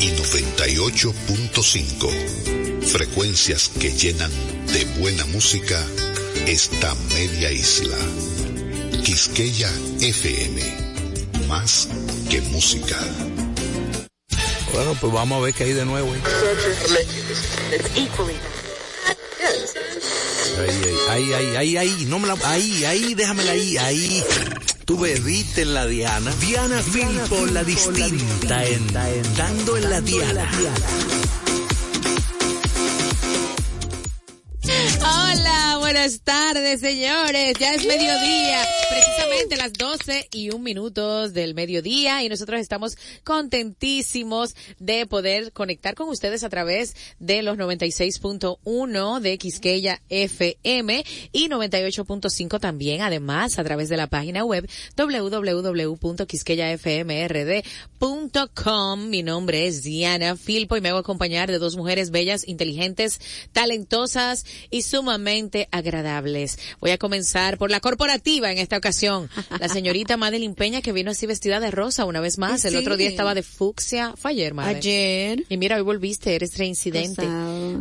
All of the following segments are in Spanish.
y 98.5. Frecuencias que llenan de buena música esta media isla. Quisqueya FM. Más que música. Bueno, pues vamos a ver qué hay de nuevo. Ahí, ahí, ahí, ahí, ahí, no me la, ahí, ahí, déjamela ahí, ahí. Tú bebiste en la Diana. Diana, Diana Filpo, la distinta, en, Dando en la Diana. Buenas tardes, señores. Ya es mediodía precisamente las 12 y un minutos del mediodía y nosotros estamos contentísimos de poder conectar con ustedes a través de los 96.1 de Quisqueya FM y 98.5 también, además a través de la página web www.quisqueyafmrd.com. Mi nombre es Diana Filpo y me hago acompañar de dos mujeres bellas, inteligentes, talentosas y sumamente agradables. Voy a comenzar por la corporativa en esta ocasión. La señorita Madeline Peña que vino así vestida de rosa una vez más. El otro día estaba de fucsia. Fue ayer, Madeline. Ayer. Y mira, hoy volviste, eres reincidente.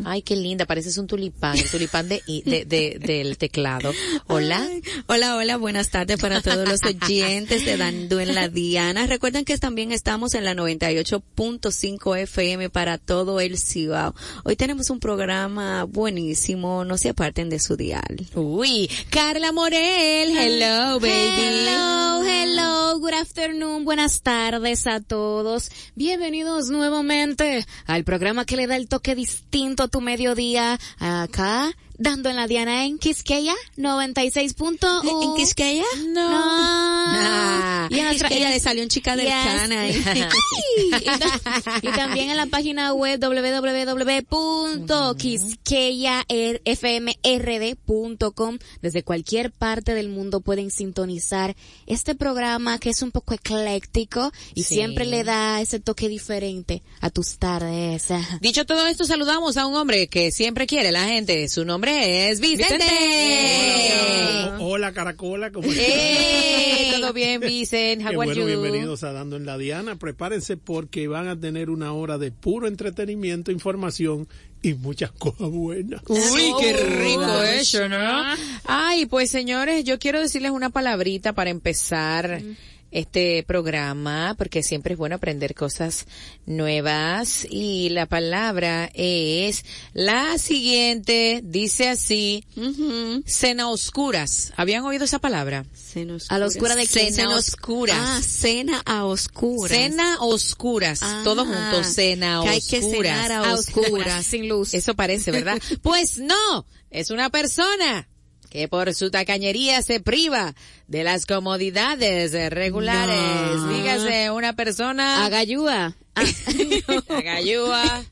Ay, qué linda, pareces un tulipán, el tulipán de, de, del teclado. Hola. hola, hola, buenas tardes para todos los oyentes de Dando en la Diana. Recuerden que también estamos en la 98.5 FM para todo el Cibao. Hoy tenemos un programa buenísimo, no se aparten de su Uy, Carla Morel, hello, baby. Hello, hello, good afternoon, buenas tardes a todos. Bienvenidos nuevamente al programa que le da el toque distinto a tu mediodía acá dando en la Diana en Quisqueya 96.1. ¿En Quisqueya? No. no. Y en Quisqueya le salió un chica del cana. y, y, también en la página web www.quisqueyafmrd.com desde cualquier parte del mundo pueden sintonizar este programa que es un poco ecléctico y sí. siempre le da ese toque diferente a tus tardes. Dicho todo esto, saludamos a un hombre que siempre quiere la gente. Su nombre es Vicente. Vicente. Hola, Caracola, ¿cómo estás? Eh, todo bien, Vicente. How bueno, bienvenidos a Dando en la Diana. Prepárense porque van a tener una hora de puro entretenimiento, información y muchas cosas buenas. Uy, qué rico eso, ¿no? Ay, pues señores, yo quiero decirles una palabrita para empezar. Mm este programa porque siempre es bueno aprender cosas nuevas y la palabra es la siguiente, dice así, uh -huh. cena oscuras. ¿Habían oído esa palabra? Cena A la oscura de cena, cena oscuras. Ah, cena a oscuras. Cena oscuras, ah, todo junto, cena que oscuras. hay que cenar a, a oscuras. oscuras, sin luz. Eso parece, ¿verdad? pues no, es una persona que por su tacañería se priva de las comodidades regulares. No. Dígase, una persona... Agayúa. Ah, Agayúa.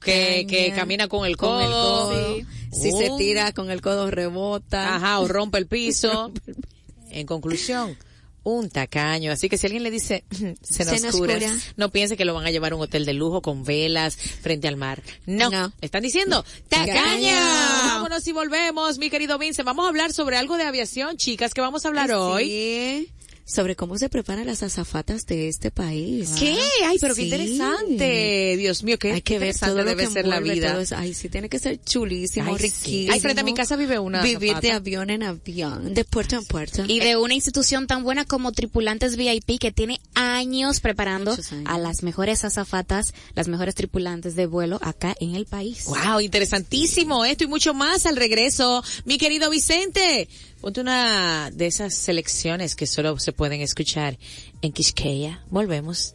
Que, que camina con el codo. Con el codo. Sí. Si uh. se tira con el codo rebota. Ajá, o rompe el piso. en conclusión, un tacaño. Así que si alguien le dice cena, oscura, no piense que lo van a llevar a un hotel de lujo con velas frente al mar. No. no. Están diciendo tacaño. Vámonos y volvemos, mi querido Vince. Vamos a hablar sobre algo de aviación, chicas, que vamos a hablar hoy sobre cómo se preparan las azafatas de este país. ¿Qué? Ay, pero sí. qué interesante. Dios mío, qué Hay que ver todo lo debe que ser la vida. Eso. Ay, sí, tiene que ser chulísimo, Ay, riquísimo. Ay, frente a mi casa vive una Vivir azafata. de avión en avión, de puerta en puerta. Y de una institución tan buena como Tripulantes VIP que tiene años preparando años. a las mejores azafatas, las mejores tripulantes de vuelo acá en el país. Wow, interesantísimo esto y mucho más al regreso. Mi querido Vicente, ponte una de esas selecciones que solo se pueden escuchar en Quisqueya. Volvemos.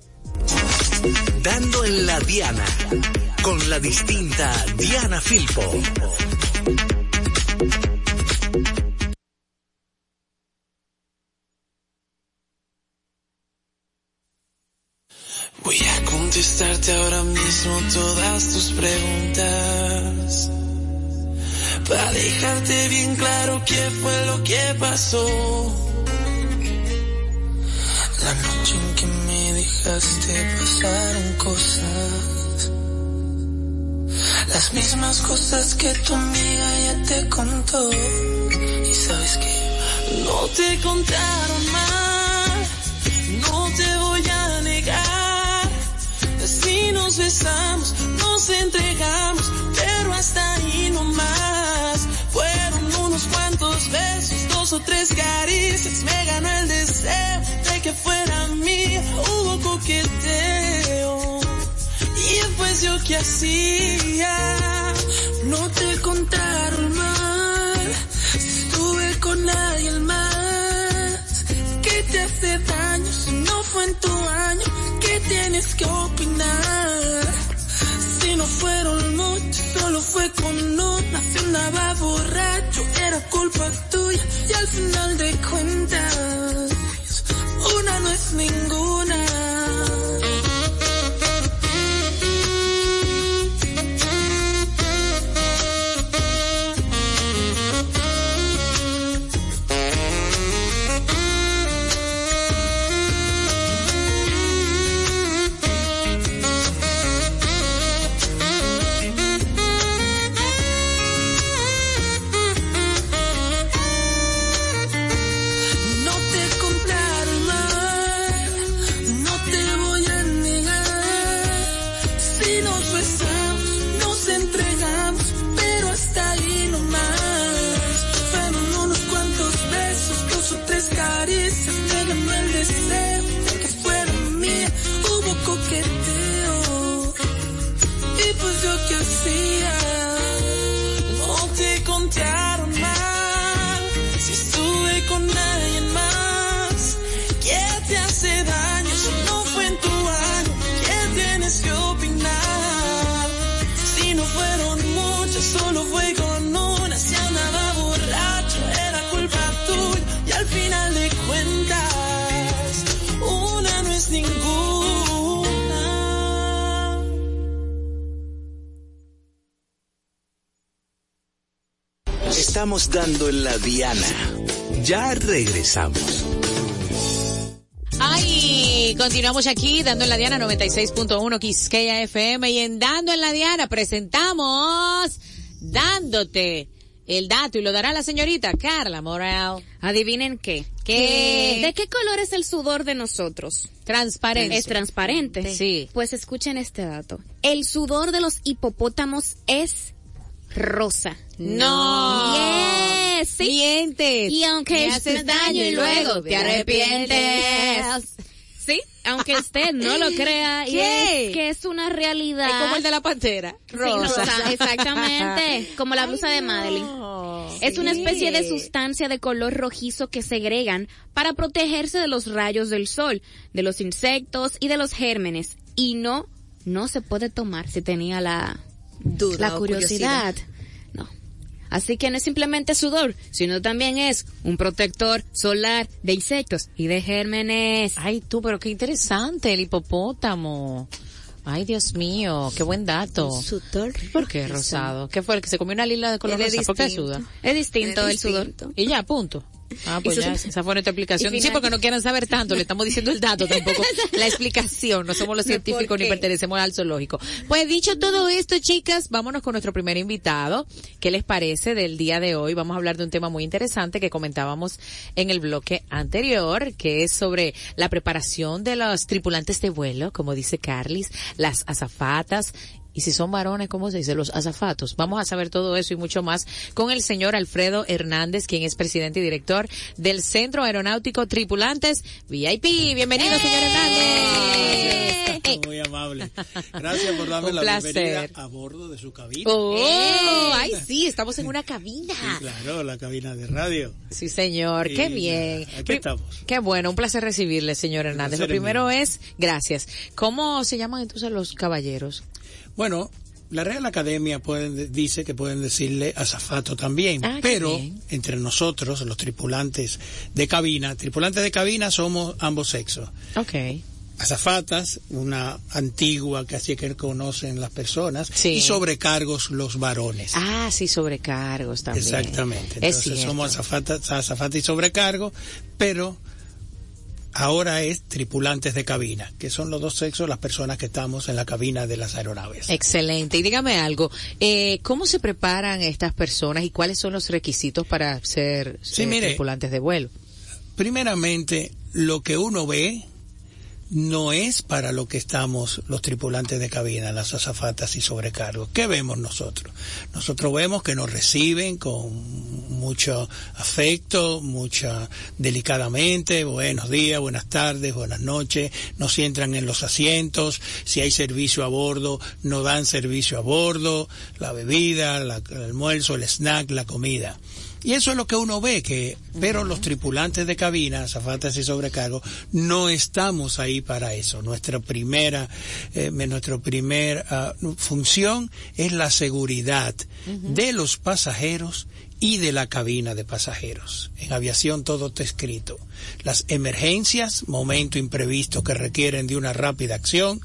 Dando en la Diana, con la distinta Diana Filpo. Voy a contestarte ahora mismo todas tus preguntas. Para dejarte bien claro qué fue lo que pasó. La noche en que me dejaste pasaron cosas. Las mismas cosas que tu amiga ya te contó. Y sabes que no te contaron más. No te nos besamos, nos entregamos, pero hasta ahí no más. Fueron unos cuantos besos, dos o tres caricias, me ganó el deseo de que fuera mía. Hubo coqueteo. Y pues yo qué hacía, no te contaron mal, estuve con alguien más, ¿qué te hace daño si no fue en tu año? ¿Qué tienes que opinar? Si no fueron muchos, solo fue con una, si andaba borracho, era culpa tuya, y al final de cuentas, una no es ninguna. Dando en la diana. Ya regresamos. Ay, continuamos aquí dando en la Diana 96.1 Quisqueya FM y en Dando en la Diana presentamos dándote el dato y lo dará la señorita Carla Moral. Adivinen qué. ¿Qué? ¿De qué color es el sudor de nosotros? Transparente. Es transparente. Sí. Pues escuchen este dato. El sudor de los hipopótamos es rosa. No. Yes, sí. Mientes. Y aunque Me es- haces daño y luego te arrepientes. Sí, aunque usted no lo crea y que es una realidad. Es como el de la pantera. Sí, Rosa. exactamente, como la blusa de Madeline. Es una especie de sustancia de color rojizo que segregan para protegerse de los rayos del sol, de los insectos y de los gérmenes. Y no, no se puede tomar si tenía la, Duda la curiosidad. Así que no es simplemente sudor, sino también es un protector solar de insectos y de gérmenes. Ay, tú, pero qué interesante, el hipopótamo. Ay, Dios mío, qué buen dato. Sudor ¿Por qué rojizo. rosado? ¿Qué fue el que se comió una lila de color rosa? ¿Por qué distinto. suda? Es distinto Es el sudor. distinto. Y ya, punto. Ah, pues su- ya, esa fue nuestra explicación. Sí, porque no quieran saber tanto, le estamos diciendo el dato, tampoco la explicación. No somos los científicos ¿por ni pertenecemos al zoológico. Pues dicho todo esto, chicas, vámonos con nuestro primer invitado. ¿Qué les parece del día de hoy? Vamos a hablar de un tema muy interesante que comentábamos en el bloque anterior, que es sobre la preparación de los tripulantes de vuelo, como dice Carlis, las azafatas y si son varones, ¿cómo se dice? Los azafatos. Vamos a saber todo eso y mucho más con el señor Alfredo Hernández, quien es presidente y director del Centro Aeronáutico Tripulantes VIP. Bienvenido, señor Hernández. Eh, Muy amable. Gracias por darme Un la placer. bienvenida a bordo de su cabina. Oh, ay, sí, estamos en una cabina. Sí, claro, la cabina de radio. Sí, señor, Y qué nada, bien. aquí estamos. Qué bueno, un placer recibirle, señor Hernández. Lo primero mío. es, gracias. ¿Cómo se llaman entonces los caballeros? Bueno, la Real Academia pueden, de- dice que pueden decirle azafato también, Ah, pero entre nosotros, los tripulantes de cabina, tripulantes de cabina somos ambos sexos. Ok. azafatas, una antigua que así que conocen las personas, Sí. y sobrecargos los varones. Ah, sí, sobrecargos también. Exactamente. Es Entonces somos azafatas, azafatas y sobrecargo, pero ahora es tripulantes de cabina, que son los dos sexos las personas que estamos en la cabina de las aeronaves. Excelente. Y dígame algo, eh, ¿cómo se preparan estas personas y cuáles son los requisitos para ser Sí, eh, mire. tripulantes de vuelo? Primeramente, lo que uno ve no es para lo que estamos los tripulantes de cabina, las azafatas y sobrecargos. ¿Qué vemos nosotros? Nosotros vemos que nos reciben con mucho afecto, mucha delicadamente, buenos días, buenas tardes, buenas noches, nos entran en los asientos, si hay servicio a bordo, no dan servicio a bordo, la bebida, la- el almuerzo, el snack, la comida. Y eso es lo que uno ve, que, pero los tripulantes de cabina, azafatas y sobrecargos, no estamos ahí para eso. Nuestra primera, eh, nuestra primera ah, función es la seguridad de los pasajeros y de la cabina de pasajeros. En aviación todo está escrito. Las emergencias, momento imprevisto que requieren de una rápida acción,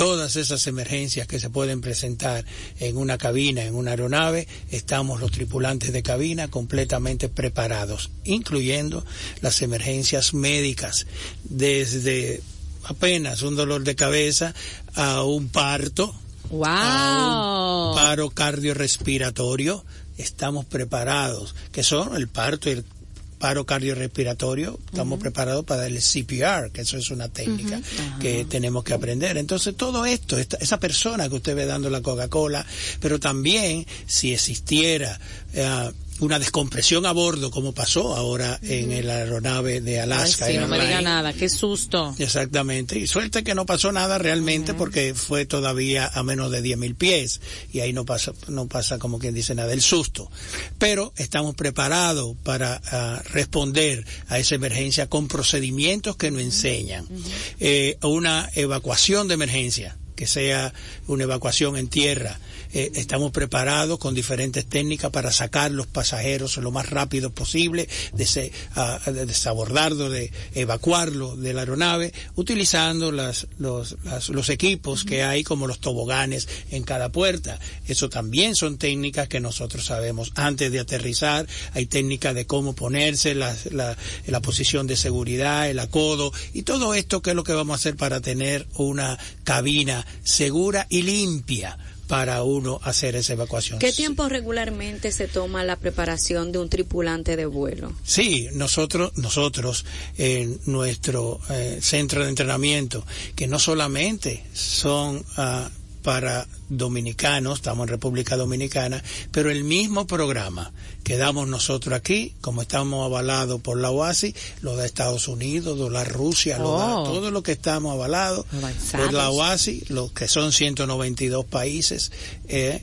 todas esas emergencias que se pueden presentar en una cabina, en una aeronave, estamos los tripulantes de cabina completamente preparados, incluyendo las emergencias médicas, desde apenas un dolor de cabeza a un parto, a un ¡Wow! paro cardiorrespiratorio, estamos preparados, que son el parto y el paro cardiorrespiratorio, estamos preparados para el CPR, que eso es una técnica que tenemos que aprender. Entonces, todo esto, esta- esa persona que usted ve dando la Coca-Cola, pero también si existiera eh, una descompresión a bordo, como pasó ahora en el aeronave de Ay, Alaska. sí, no me diga nada, qué susto. Exactamente, y suerte que no pasó nada realmente porque fue todavía a menos de 10.000 pies y ahí no pasa, no pasa como quien dice nada, el susto. Pero estamos preparados para ah, responder a esa emergencia con procedimientos que nos enseñan. Eh, una evacuación de emergencia que sea una evacuación en tierra. Eh, estamos preparados con diferentes técnicas para sacar los pasajeros lo más rápido posible, de se- ah, de desabordarlo, de evacuarlo de la aeronave, utilizando las, los, las- los equipos que hay como los toboganes en cada puerta. Eso también son técnicas que nosotros sabemos antes de aterrizar. Hay técnicas de cómo ponerse, la, la, la posición de seguridad, el acodo y todo esto que es lo que vamos a hacer para tener una cabina segura y limpia para uno hacer esa evacuación. ¿Qué tiempo regularmente se toma la preparación de un tripulante de vuelo? Sí, nosotros, nosotros en nuestro eh, centro de entrenamiento, que no solamente son ah, para dominicanos, estamos en República Dominicana, pero el mismo programa que damos nosotros aquí, como estamos avalados por la OASI, lo da Estados Unidos, lo da Rusia, lo da Oh. todo lo que estamos avalados por la OASI, lo que son 192 países, eh,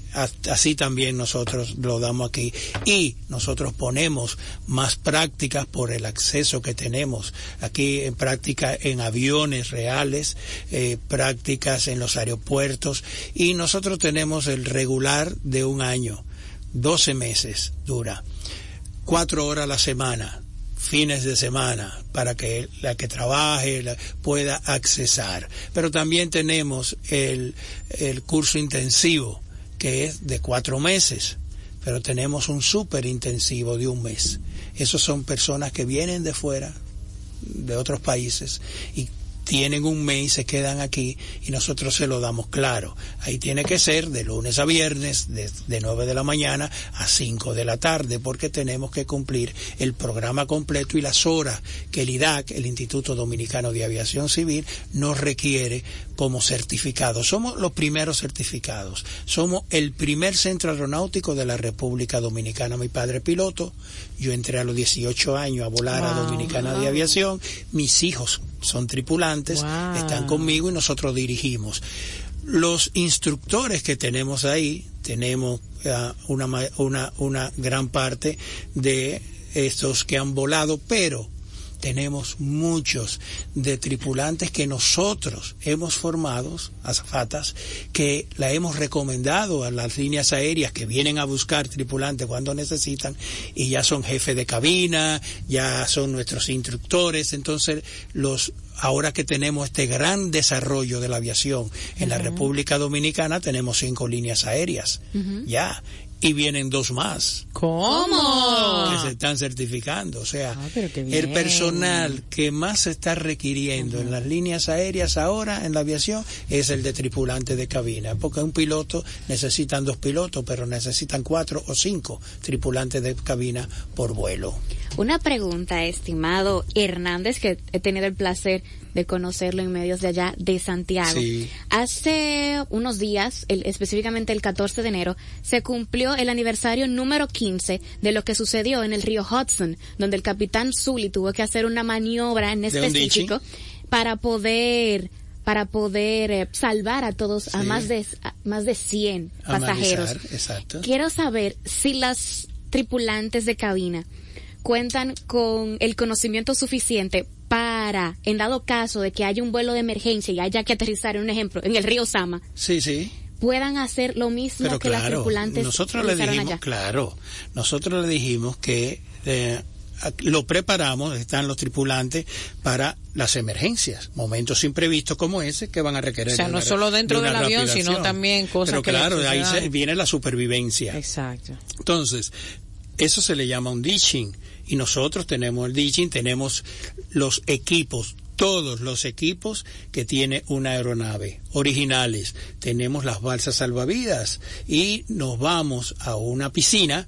así también nosotros lo damos aquí. Y nosotros ponemos más prácticas por el acceso que tenemos aquí en práctica en aviones reales, eh, prácticas en los aeropuertos y nosotros tenemos el regular de un año, 12 meses dura, cuatro horas a la semana, fines de semana para que la que trabaje pueda accesar. Pero también tenemos el, el curso intensivo que es de cuatro meses, pero tenemos un súper intensivo de un mes. Esos son personas que vienen de fuera, de otros países y tienen un mes y se quedan aquí y nosotros se lo damos claro. Ahí tiene que ser de lunes a viernes, de, de 9 de la mañana a 5 de la tarde, porque tenemos que cumplir el programa completo y las horas que el IDAC, el Instituto Dominicano de Aviación Civil, nos requiere como certificado. Somos los primeros certificados. Somos el primer centro aeronáutico de la República Dominicana. Mi padre piloto, yo entré a los 18 años a volar a Wow. Dominicana de Aviación. Mis hijos son tripulantes, Wow. están conmigo y nosotros dirigimos. Los instructores que tenemos ahí, tenemos ah, una, una, una gran parte de estos que han volado, pero tenemos muchos de tripulantes que nosotros hemos formado, azafatas, que la hemos recomendado a las líneas aéreas que vienen a buscar tripulantes cuando necesitan y ya son jefes de cabina, ya son nuestros instructores, entonces los ahora que tenemos este gran desarrollo de la aviación en la República Dominicana, tenemos cinco líneas aéreas. Ya y vienen dos más. ¿Cómo? Que se están certificando. O sea, Ah, el personal que más se está requiriendo en las líneas aéreas ahora en la aviación es el de tripulante de cabina. Porque un piloto necesitan dos pilotos, pero necesitan cuatro o cinco tripulantes de cabina por vuelo. Una pregunta, estimado Hernández, que he tenido el placer de conocerlo en medios de allá de Santiago. Sí. Hace unos días, el- específicamente el 14 de enero, se cumplió el aniversario número 15 de lo que sucedió en el río Hudson, donde el capitán Sully tuvo que hacer una maniobra en específico para poder para poder eh, salvar a todos, a más de a más de 100 pasajeros. Exacto. Quiero saber si las tripulantes de cabina cuentan con el conocimiento suficiente para, en dado caso de que haya un vuelo de emergencia y haya que aterrizar, en un ejemplo, en el río Sama, Sí, sí. puedan hacer lo mismo Pero que las claro, tripulantes nosotros le dijimos, allá. claro, nosotros le dijimos que eh, lo preparamos, están los tripulantes para las emergencias, momentos imprevistos como ese que van a requerir. O sea, no una- solo dentro de del avión, rapidación. sino también cosas Pero que claro, ahí se- viene la supervivencia. Exacto. Entonces, eso se le llama un ditching. Y nosotros tenemos el ditching, tenemos los equipos, todos los equipos que tiene una aeronave, originales. Tenemos las balsas salvavidas y nos vamos a una piscina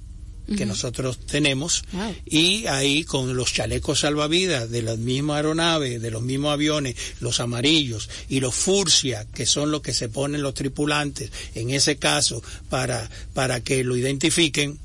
que nosotros tenemos Wow. y ahí con los chalecos salvavidas de la misma aeronave, de los mismos aviones, los amarillos y los furcia, que son los que se ponen los tripulantes, en ese caso, para, para que lo identifiquen,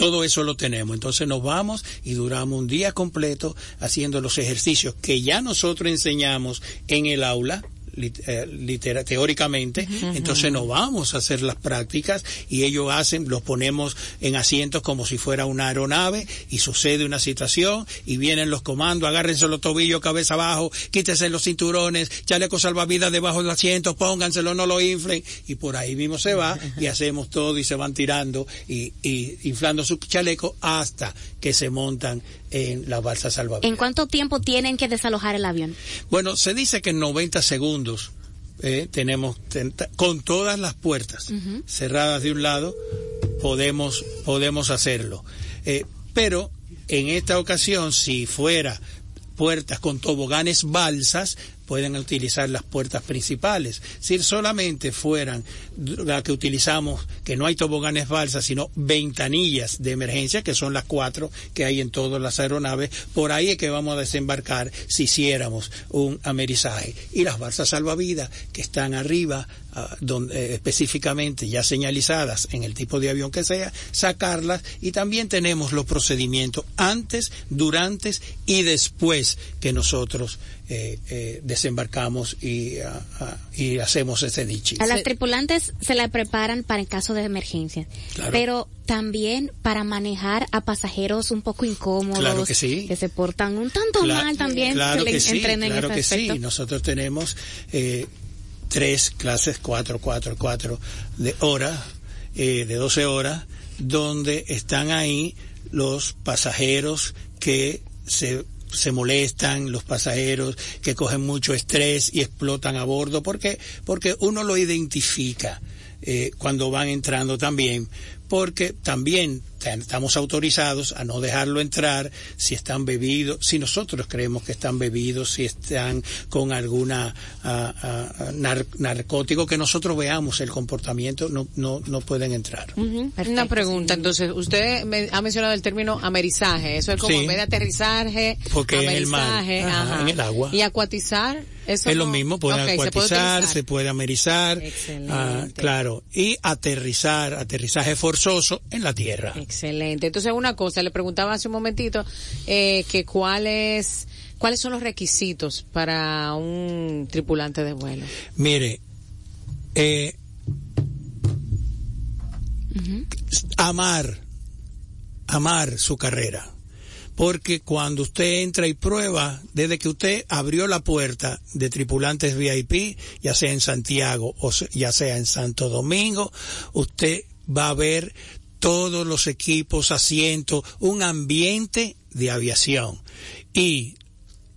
todo eso lo tenemos. Entonces nos vamos y duramos un día completo haciendo los ejercicios que ya nosotros enseñamos en el aula eh, litera- teóricamente, entonces nos vamos a hacer las prácticas y ellos hacen, los ponemos en asientos como si fuera una aeronave y sucede una situación y vienen los comandos, agárrense los tobillos, cabeza abajo, quítense los cinturones, chalecos salvavidas debajo del asiento, pónganselo, no lo inflen y por ahí mismo se va y hacemos todo y se van tirando y, y inflando su chaleco hasta que se montan en la balsa salvavidas. ¿En cuánto tiempo tienen que desalojar el avión? Bueno, se dice que en 90 segundos eh, tenemos, ten- con todas las puertas cerradas de un lado, podemos, podemos hacerlo. Eh, pero en esta ocasión, si fuera puertas con toboganes balsas, pueden utilizar las puertas principales. Si solamente fueran la que utilizamos, que no hay toboganes balsas, sino ventanillas de emergencia, que son las cuatro que hay en todas las aeronaves, por ahí es que vamos a desembarcar si hiciéramos un amerizaje. Y las balsas salvavidas que están arriba, ah, donde, eh, específicamente ya señalizadas en el tipo de avión que sea, sacarlas y también tenemos los procedimientos antes, durante y después que nosotros eh, eh, desembarcamos y, ah, ah, y hacemos ese dichi. A las tripulantes se la preparan para el caso de emergencia, Claro. pero también para manejar a pasajeros un poco incómodos, Claro que sí. se portan un tanto mal también, Claro se le que sí, entrenen en claro que aspecto. sí. Nosotros tenemos eh, tres clases, cuatro, cuatro, cuatro de hora, eh, de 12 horas, donde están ahí los pasajeros que se se molestan los pasajeros que cogen mucho estrés y explotan a bordo. Porque porque uno lo identifica eh, cuando van entrando también porque también estamos autorizados a no dejarlo entrar si están bebidos, si nosotros creemos que están bebidos, si están con alguna ah, ah, nar- narcótico, que nosotros veamos el comportamiento, no, no, no pueden entrar. Ujú, perfecto. Una pregunta, entonces, usted me ha mencionado el término amerizaje, eso es como Sí. en vez de aterrizaje, Porque en el mar, amerizaje, ajá, ajá. en el agua. Y acuatizar, eso es lo no- mismo, pueden Ok, se puede acuatizar, se puede amerizar, ah, claro, y aterrizar, aterrizaje forzoso en la tierra. Excelente. Entonces, una cosa, le preguntaba hace un momentito eh, que cuáles cuáles son los requisitos para un tripulante de vuelo. Mire, eh, amar, amar su carrera. porque cuando usted entra y prueba, desde que usted abrió la puerta de tripulantes VIP, ya sea en Santiago o ya sea en Santo Domingo, usted va a ver todos los equipos, asientos, un ambiente de aviación. Y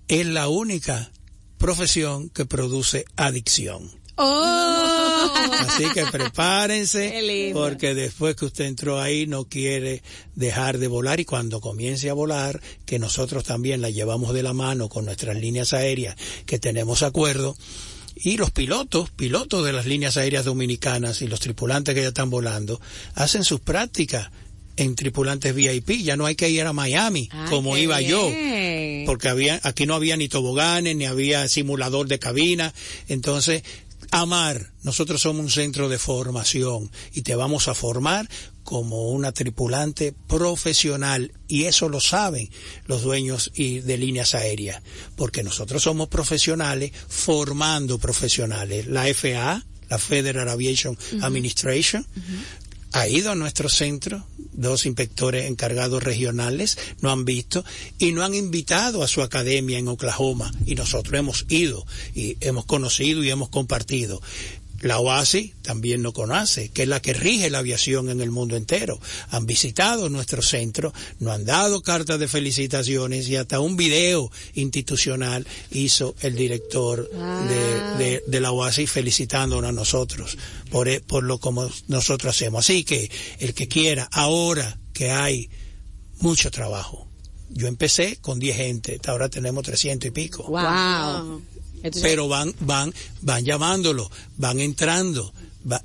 es la única profesión que produce adicción. Oh. Así que prepárense porque después que usted entró ahí no quiere dejar de volar y cuando comience a volar, que nosotros también la llevamos de la mano con nuestras líneas aéreas que tenemos acuerdo, y los pilotos, pilotos de las líneas aéreas dominicanas y los tripulantes que ya están volando, hacen sus prácticas en tripulantes VIP, ya no hay que ir a Miami como iba yo, porque había aquí no había ni toboganes, ni había simulador de cabina, entonces amar. Nosotros somos un centro de formación y te vamos a formar como una tripulante profesional y eso lo saben los dueños de líneas aéreas porque nosotros somos profesionales formando profesionales. La FAA, la Federal Aviation Administration, ha ido a nuestro centro, dos inspectores encargados regionales no han visto y no han invitado a su academia en Oklahoma y nosotros hemos ido y hemos conocido y hemos compartido. La OASI también no conoce, que es la que rige la aviación en el mundo entero. Han visitado nuestro centro, nos han dado cartas de felicitaciones y hasta un video institucional hizo el director de, de, la OASI felicitándonos a nosotros por, e, por lo como nosotros hacemos. Así que el que quiera, ahora que hay mucho trabajo, yo empecé con 10 gente, ahora tenemos 300 y pico. Wow pero van, van, van llamándolo, van entrando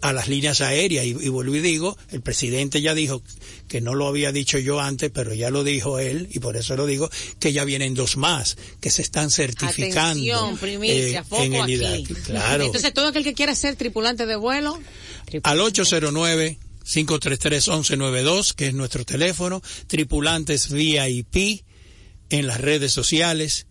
a las líneas aéreas y, vuelvo y digo, el presidente ya dijo que no lo había dicho yo antes, pero ya lo dijo él y por eso lo digo, que ya vienen dos más que se están certificando eh, en el aquí. Claro. Entonces todo aquel que quiera ser tripulante de vuelo al 809 533-1192, que es nuestro teléfono, tripulantes VIP en las redes sociales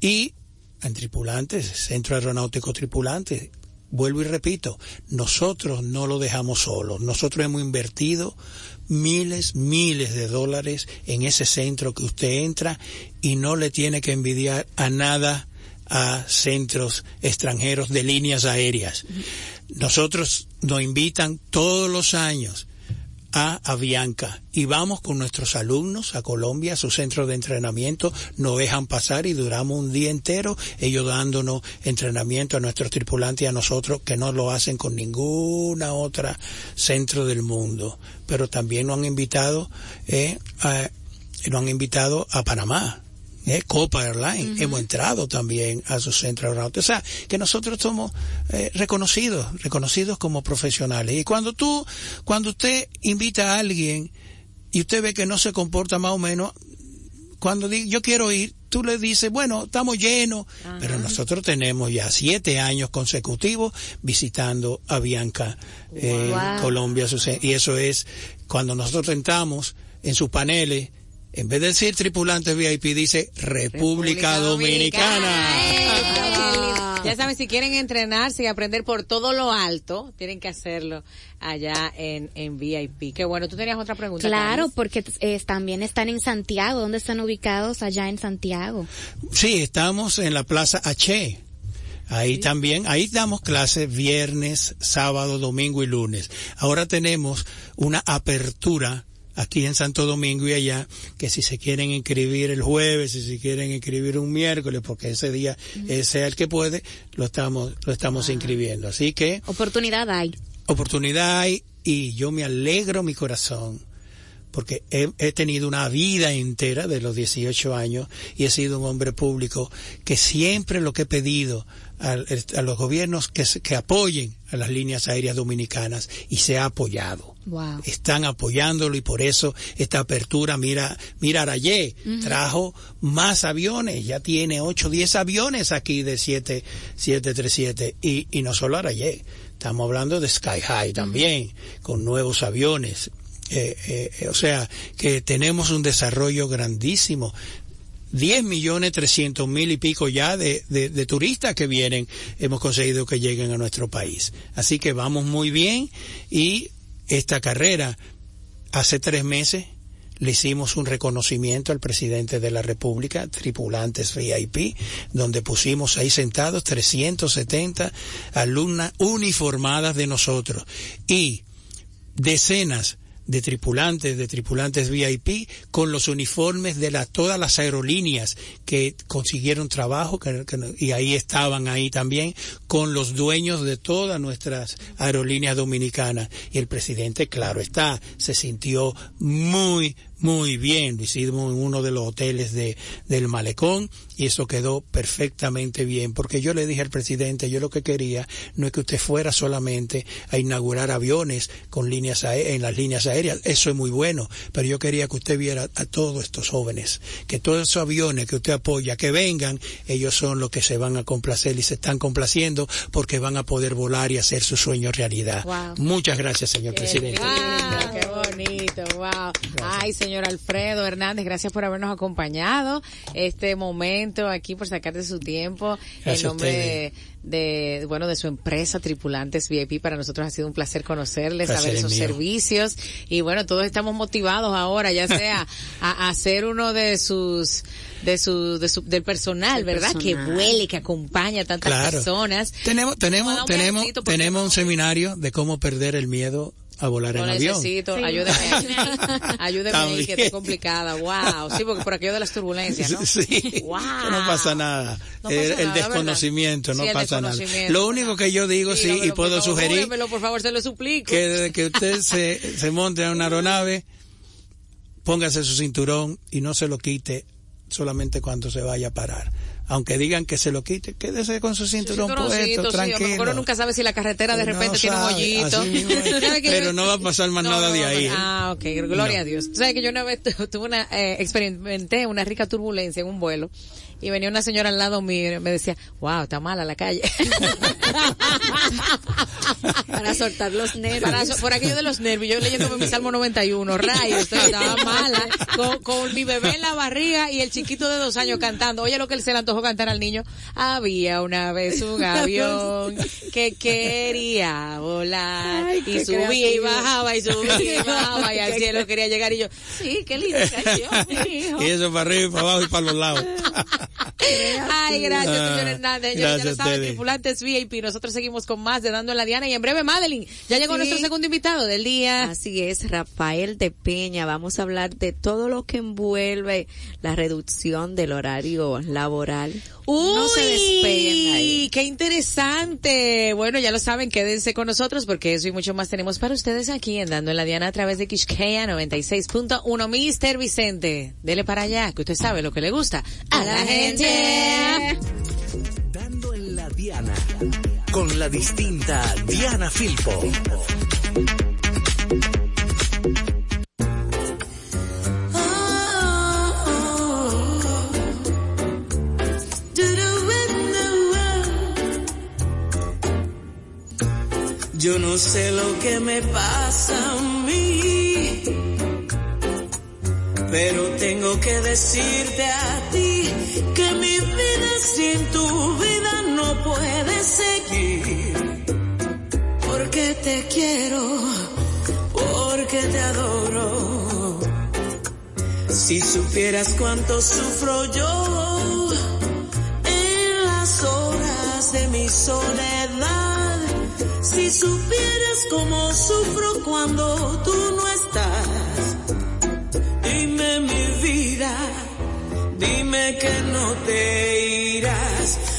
y en tripulantes, Centro Aeronáutico Tripulante. Vuelvo y repito, nosotros no lo dejamos solo. Nosotros hemos invertido miles, miles de dólares en ese centro que usted entra y no le tiene que envidiar a nada a centros extranjeros de líneas aéreas. Nosotros nos invitan todos los años a Avianca. Y vamos con nuestros alumnos a Colombia, a su centro de entrenamiento, nos dejan pasar y duramos un día entero ellos dándonos entrenamiento a nuestros tripulantes y a nosotros que no lo hacen con ninguna otra centro del mundo. Pero también nos han invitado, eh, nos han invitado a Panamá eh, Copa Airlines, hemos entrado también a su centro aeronáutico. O sea, que nosotros somos eh, reconocidos, reconocidos como profesionales. Y cuando tú, cuando usted invita a alguien y usted ve que no se comporta más o menos, cuando digo, yo quiero ir, tú le dices, bueno, estamos llenos, pero nosotros tenemos ya siete años consecutivos visitando a Bianca en Colombia, y eso es cuando nosotros entramos en sus paneles, en vez de decir tripulante VIP, dice República, Dominicana. Ya saben, si quieren entrenarse y aprender por todo lo alto, tienen que hacerlo allá en, en VIP. Qué bueno, tú tenías otra pregunta. Claro, porque también están en Santiago. ¿Dónde están ubicados allá en Santiago? Sí, estamos en la Plaza H. Ahí también, ahí damos clases viernes, sábado, domingo y lunes. Ahora tenemos una apertura aquí en Santo Domingo y allá, que si se quieren inscribir el jueves, si se quieren inscribir un miércoles, porque ese día sea el que puede, lo estamos, lo estamos inscribiendo. Así que. Oportunidad hay. Oportunidad hay y yo me alegro mi corazón porque he, he, tenido una vida entera de los 18 años y he sido un hombre público que siempre lo que he pedido a, los gobiernos que, que, apoyen a las líneas aéreas dominicanas y se ha apoyado. Están apoyándolo y por eso esta apertura, mira, mira Arayé, trajo más aviones, ya tiene 8, 10 aviones aquí de 7, 737 y, y no solo Arayé, estamos hablando de Sky High también, con nuevos aviones. Eh, eh, o sea, que tenemos un desarrollo grandísimo 10 millones 300 mil y pico ya de, de, turistas que vienen, hemos conseguido que lleguen a nuestro país. Así que vamos muy bien y esta carrera hace tres meses le hicimos un reconocimiento al presidente de la República, tripulantes VIP, donde pusimos ahí sentados 370 alumnas uniformadas de nosotros y decenas de tripulantes, de tripulantes VIP, con los uniformes de la, todas las aerolíneas que consiguieron trabajo, y ahí estaban ahí también, con los dueños de todas nuestras aerolíneas dominicanas. Y el presidente, claro está, se sintió muy, muy bien, lo hicimos en uno de los hoteles de, del malecón y eso quedó perfectamente bien, porque yo le dije al presidente, yo lo que quería no es que usted fuera solamente a inaugurar aviones con líneas en las líneas aéreas, eso es muy bueno, pero yo quería que usted viera a todos estos jóvenes, que todos esos aviones que usted apoya, que vengan, ellos son los que se van a complacer y se están complaciendo porque van a poder volar y hacer su sueño realidad. Muchas gracias, señor presidente. qué bonito, wow. Ay, señor Alfredo Hernández, gracias por habernos acompañado este momento aquí, por sacar de su tiempo. en nombre de, bueno, de su empresa Tripulantes VIP, para nosotros ha sido un placer conocerles, saber esos servicios. Y bueno, todos estamos motivados ahora, ya sea a, ser uno de sus de su, de su del personal, ¿verdad? Que vuele, que acompaña a tantas personas. Tenemos tenemos tenemos tenemos un seminario de cómo perder el miedo a volar en avión. necesito, ayúdeme, ayúdeme ahí, que está complicada, wow, sí, porque por aquello de las turbulencias, ¿no? Sí, wow. no pasa nada, el, desconocimiento, no pasa nada. Lo único que yo digo, sí, y puedo sugerir, por favor, se lo suplico. Que desde que usted se, se monte en una aeronave, póngase su cinturón y no se lo quite solamente cuando se vaya a parar aunque digan que se lo quite, quédese con su cinturón puesto, tranquilo. Pero nunca sabe si la carretera de repente tiene un hoyito. pero no va a pasar más nada de ahí. ¿eh? Ah, ok, gloria a Dios. sabes que yo una vez tuve una, eh, experimenté una rica turbulencia en un vuelo y venía una señora al lado mío y me decía, wow, está mala la calle. Para soltar los nervios. por aquello de los nervios, yo leyendo mi Salmo 91, rayos, estaba mala, con, mi bebé en la barriga y el chiquito de dos años cantando. Oye, lo que él se le antojó cantar al niño, había una vez un avión que quería volar y subía y bajaba y subía y bajaba y al cielo quería llegar y yo, sí, qué linda canción, Y eso para arriba y para abajo y para los lados. Ay, gracias, señor Hernández. ya lo saben, tripulantes VIP. Nosotros seguimos con más de Dando en la Diana y en breve, Madeline, ya llegó nuestro segundo invitado del día. Así es, Rafael de Peña. Vamos a hablar de todo lo que envuelve la reducción del horario laboral. Uy, no se despeguen ahí. ¡Qué interesante! Bueno, ya lo saben, quédense con nosotros porque eso y mucho más tenemos para ustedes aquí en Dando en la Diana a través de Kishkea 96.1. Mister Vicente, dele para allá, que usted sabe lo que le gusta a la gente. Dando en la Diana con la distinta Diana Filpo. Yo no sé lo que me pasa a mí, pero tengo que decirte a ti que mi vida sin tu vida no puede seguir. Porque te quiero, porque te adoro. Si supieras cuánto sufro yo en las horas de mi soledad si supieras cómo sufro cuando tú no estás, dime mi vida, dime que no te irás.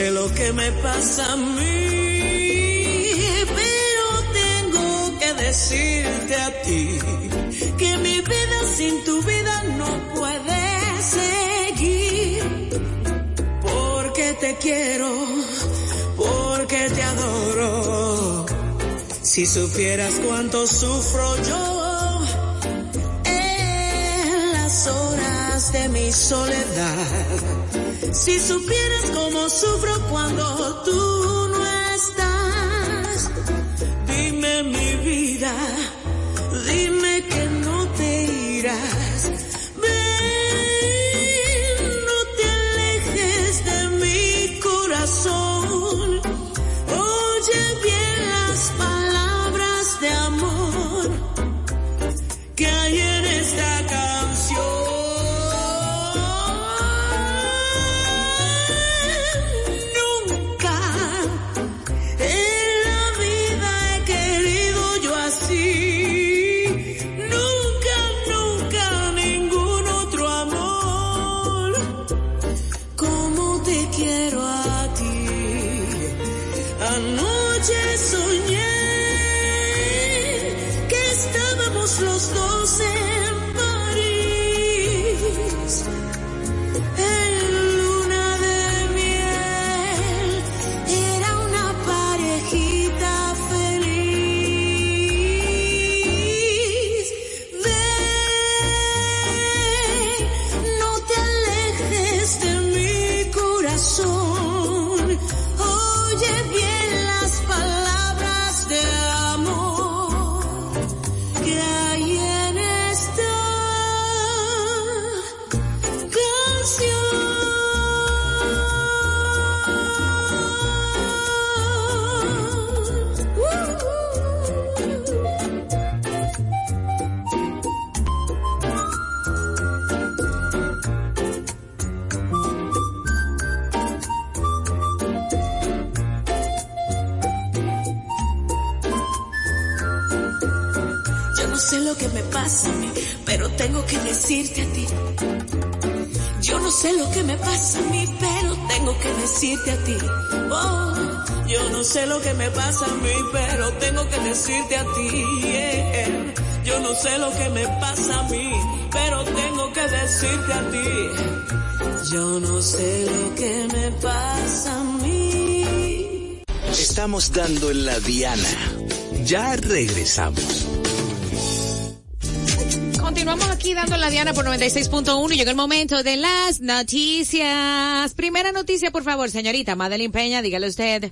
Sé lo que me pasa a mí, pero tengo que decirte a ti que mi vida sin tu vida no puede seguir. Porque te quiero, porque te adoro. Si supieras cuánto sufro yo de mi soledad. Si supieras cómo sufro cuando tú no estás. Dime mi vida, Anoche soñé que estábamos los dos a ti. yeah. Yo no sé lo que me pasa a mí, pero tengo que decirte a ti. Yo no sé lo que me pasa a mí. Estamos dando en la diana. Ya regresamos. Continuamos aquí dando la diana por 96.1 y llegó el momento de las noticias. Primera noticia, por favor, señorita Madeline Peña, dígale usted.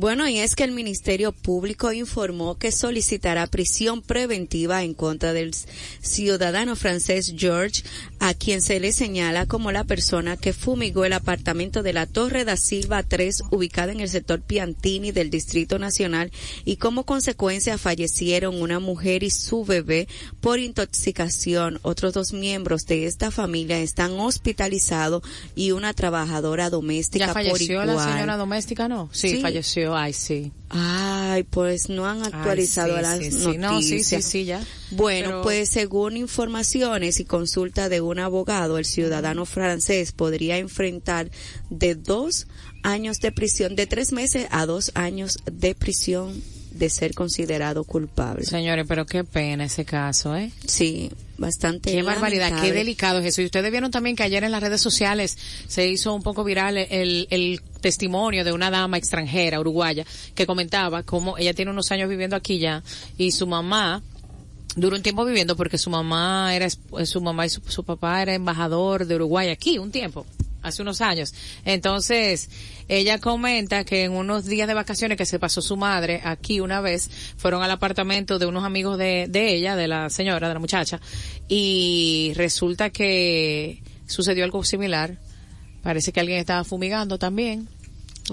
Bueno, y es que el Ministerio Público informó que solicitará prisión preventiva en contra del ciudadano francés George, a quien se le señala como la persona que fumigó el apartamento de la Torre da Silva 3, ubicada en el sector Piantini del Distrito Nacional, y como consecuencia fallecieron una mujer y su bebé por intoxicación. Otros dos miembros de esta familia están hospitalizados y una trabajadora doméstica ¿Ya por falleció igual. la señora doméstica, no? Sí, Sí. falleció, ay, sí. Ay, pues no han actualizado Ay, sí, las sí, sí. noticias. No, sí, sí, sí, ya. Bueno, Pero- pues según informaciones y consulta de un abogado, el ciudadano francés podría enfrentar de dos años de prisión, de tres meses a dos años de prisión de ser considerado culpable. Señores, pero qué pena ese caso, ¿eh? Sí, bastante. Qué barbaridad, qué delicado es eso. Y ustedes vieron también que ayer en las redes sociales se hizo un poco viral el, el testimonio de una dama extranjera, uruguaya, que comentaba cómo ella tiene unos años viviendo aquí ya y su mamá duró un tiempo viviendo porque su mamá era, su mamá y su, su papá era embajador de Uruguay aquí un tiempo hace unos años. Entonces, ella comenta que en unos días de vacaciones que se pasó su madre aquí una vez, fueron al apartamento de unos amigos de, de ella, de la señora, de la muchacha, y resulta que sucedió algo similar. Parece que alguien estaba fumigando también.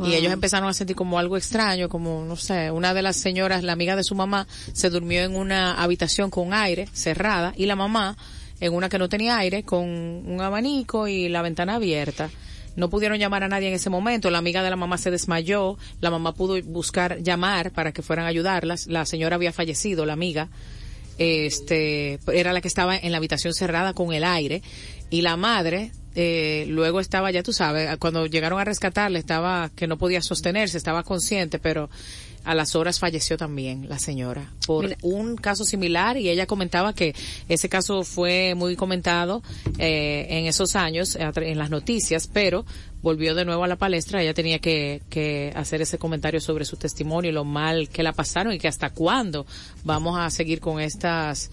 Y ellos empezaron a sentir como algo extraño, como, no sé, una de las señoras, la amiga de su mamá, se durmió en una habitación con aire cerrada y la mamá en una que no tenía aire con un abanico y la ventana abierta. No pudieron llamar a nadie en ese momento. La amiga de la mamá se desmayó. La mamá pudo buscar, llamar para que fueran a ayudarlas. La señora había fallecido, la amiga. Este, era la que estaba en la habitación cerrada con el aire. Y la madre, eh, luego estaba, ya tú sabes, cuando llegaron a rescatarle, estaba que no podía sostenerse, estaba consciente, pero a las horas falleció también la señora por Mira. un caso similar y ella comentaba que ese caso fue muy comentado eh, en esos años en las noticias, pero volvió de nuevo a la palestra. Ella tenía que, que hacer ese comentario sobre su testimonio y lo mal que la pasaron y que hasta cuándo vamos a seguir con estas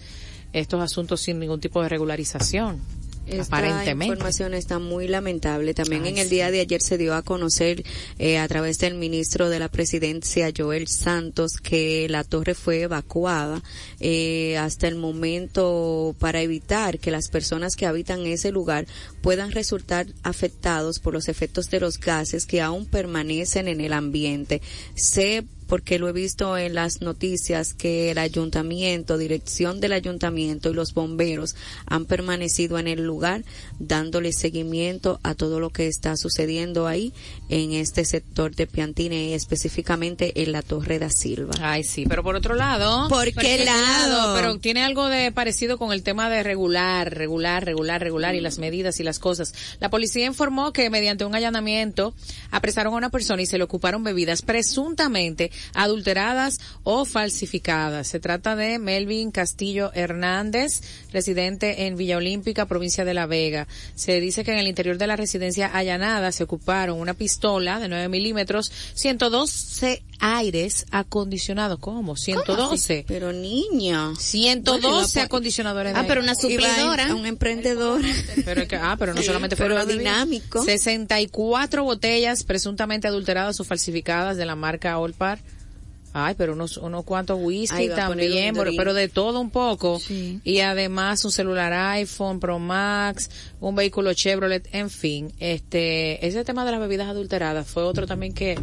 estos asuntos sin ningún tipo de regularización. Esta aparentemente. información está muy lamentable. También Ay, en el día de ayer se dio a conocer eh, a través del ministro de la Presidencia, Joel Santos, que la torre fue evacuada eh, hasta el momento para evitar que las personas que habitan ese lugar puedan resultar afectados por los efectos de los gases que aún permanecen en el ambiente. Sé porque lo he visto en las noticias que el ayuntamiento, dirección del ayuntamiento y los bomberos han permanecido en el lugar dándole seguimiento a todo lo que está sucediendo ahí en este sector de Piantine y específicamente en la Torre da Silva. Ay, sí, pero por otro lado. ¿Por qué lado? Pero tiene algo de parecido con el tema de regular, regular, regular, regular y las medidas y las cosas. La policía informó que mediante un allanamiento apresaron a una persona y se le ocuparon bebidas presuntamente adulteradas o falsificadas. Se trata de Melvin Castillo Hernández, residente en Villa Olímpica, provincia de La Vega. Se dice que en el interior de la residencia allanada se ocuparon una pistola de 9 milímetros, 112 aires acondicionados. ¿Cómo? 112. Pero niña. 112 acondicionadores de Ah, pero una suplidora. un emprendedor. pero que, ah, pero no solamente fueron pero bebidas. dinámico. 64 botellas presuntamente adulteradas o falsificadas de la marca Olpar. Ay, pero unos, unos cuantos whisky va también, pero, pero de todo un poco. Sí. Y además un celular iPhone Pro Max, un vehículo Chevrolet, en fin. Este, ese tema de las bebidas adulteradas fue otro también que,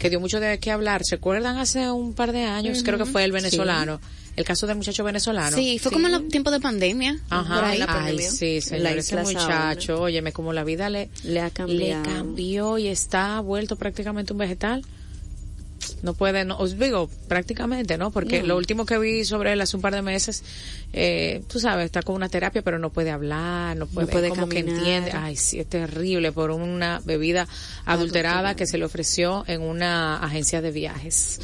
que dio mucho de qué hablar. ¿Se acuerdan hace un par de años? Creo que fue el venezolano. El caso del muchacho venezolano. Sí, fue como en los tiempos de pandemia. por Ajá, ahí. ay, pandemia. sí, En señor, la ese muchacho, óyeme, como la vida le, Le ha le cambiado. cambió y está vuelto prácticamente un vegetal. No puede, no, os digo, prácticamente, ¿no? Porque lo último que vi sobre él hace un par de meses, eh, tú sabes, está con una terapia, pero no puede hablar, no puede, puede como que entiende. Ay, sí, es terrible por una bebida adulterada que se le ofreció en una agencia de viajes.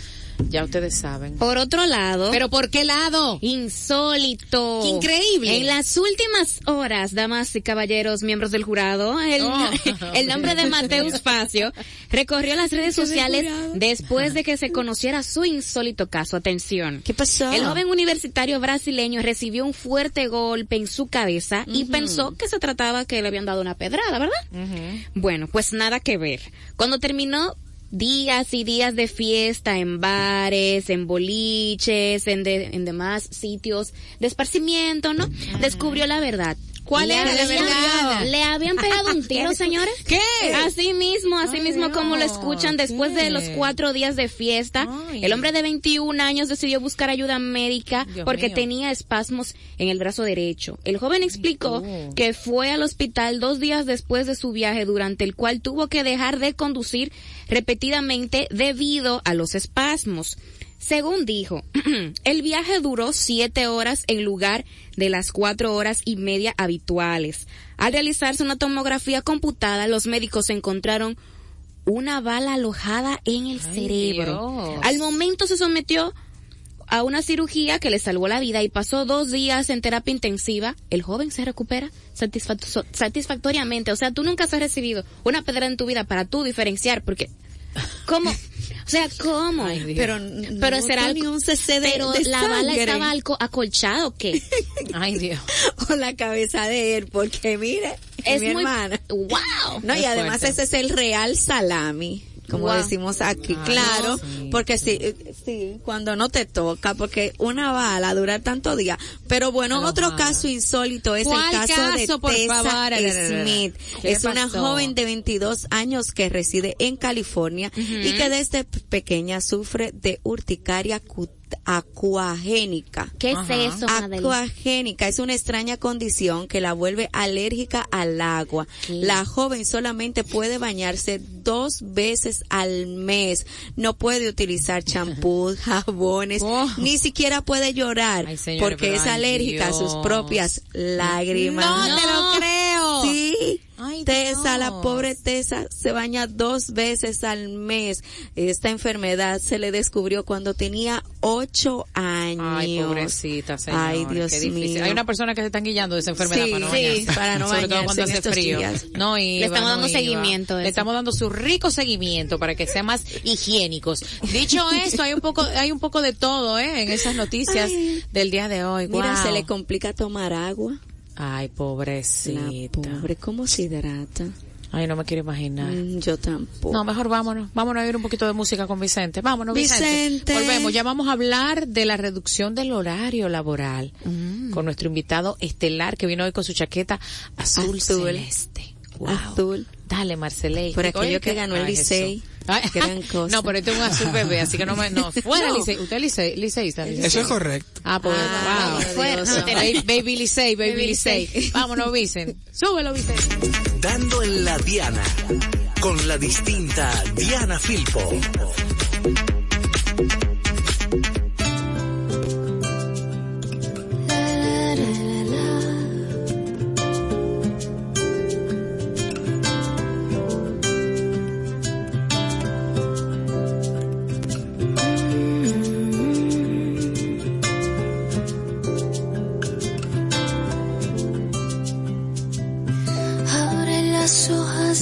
Ya ustedes saben. Por otro lado, ¿Pero por qué lado? insólito. ¡Qué increíble! En las últimas horas, damas y caballeros, miembros del jurado, el, Oh. el nombre de Mateus Facio recorrió las redes sociales después de que se conociera su insólito caso. Atención. ¿Qué pasó? El joven universitario brasileño recibió un fuerte golpe en su cabeza y pensó que se trataba que le habían dado una pedrada, ¿verdad? Bueno, pues nada que ver. Cuando terminó días y días de fiesta en bares, en boliches, en, de- en demás sitios de esparcimiento, ¿no? Descubrió la verdad. ¿Cuál Le era la verdad? Le habían pegado un tiro, señores. ¿Qué? Así mismo, así Ay, mismo como lo escuchan después de los cuatro días de fiesta. Ay. El hombre de 21 años decidió buscar ayuda médica Dios porque mío. tenía espasmos en el brazo derecho. El joven explicó que fue al hospital dos días después de su viaje durante el cual tuvo que dejar de conducir repetidamente debido a los espasmos. Según dijo, el viaje duró siete horas en lugar de las cuatro horas y media habituales. Al realizarse una tomografía computada, los médicos encontraron una bala alojada en el Ay, cerebro. Dios. Al momento se sometió a una cirugía que le salvó la vida y pasó dos días en terapia intensiva. El joven se recupera satisfac- satisfactoriamente. O sea, tú nunca has recibido una pedra en tu vida para tú diferenciar, porque ¿cómo? O sea, ¿cómo? Ay. Pero, Pero será ni un cc de, pero de la bala estaba alco- acolchada o qué? Ay, Dios. o la cabeza de él, porque mire, Es mi muy hermana. wow. No, y además fuerte. ese es el real salami, como Wow. decimos aquí, Ah, claro, sí. porque sí, eh, sí, cuando no te toca, porque una bala dura tanto día. Pero bueno, Alojada. otro caso insólito es el ¿Cuál caso, de Tessa favor? Smith. ¿Qué Es una joven de 22 años que reside en California y que desde pequeña sufre de urticaria cut- acuagénica. ¿Qué es Ajá. eso? Acuagénica es una extraña condición que la vuelve alérgica al agua. La joven solamente puede bañarse dos veces al mes. No puede utilizar champú, jabones, Oh. ni siquiera puede llorar Ay, porque es ay, alérgica a sus propias lágrimas. No, te lo creo. Sí. Ay, Tesa, la pobre Tesa se baña dos veces al mes. Esta enfermedad se le descubrió cuando tenía ocho años. Ay, pobrecita, señor. Ay, Dios qué difícil. mío. Hay una persona que se están guillando de esa enfermedad Sí, para no sí, bañarse. para no Sobre todo cuando hace frío. días. No, Le Iva, estamos no dando iba. seguimiento Le estamos dando su rico seguimiento para que sean más higiénicos. Dicho esto, hay un poco, hay un poco de todo, ¿eh? En esas noticias Ay. del día de hoy. Mira, se le complica tomar agua. Ay, La pobrecita. pobre, ¿cómo se hidrata? Ay, no me quiero imaginar. Mm, yo tampoco. No, mejor vámonos. Vámonos a oír un poquito de música con Vicente. Vámonos, Vicente. Vicente. Volvemos. Ya vamos a hablar de la reducción del horario laboral Mm. con nuestro invitado estelar que vino hoy con su chaqueta azul, Azul. celeste. Wow. Azul. Dale, Marceley. Por aquello Oye, que ganó el Ay, Licey. Gran cosa. No, pero este es un azul bebé, así que no me, no, fuera No. Licey. Usted es liceísta. Eso es correcto. Ah, pues, Ah, wow. fuera. No, baby, baby Licey, baby, Baby Licey. Licey. Vámonos, Vicente. Súbelo, Vicente. Dando en la Diana. Con la distinta Diana Filpo.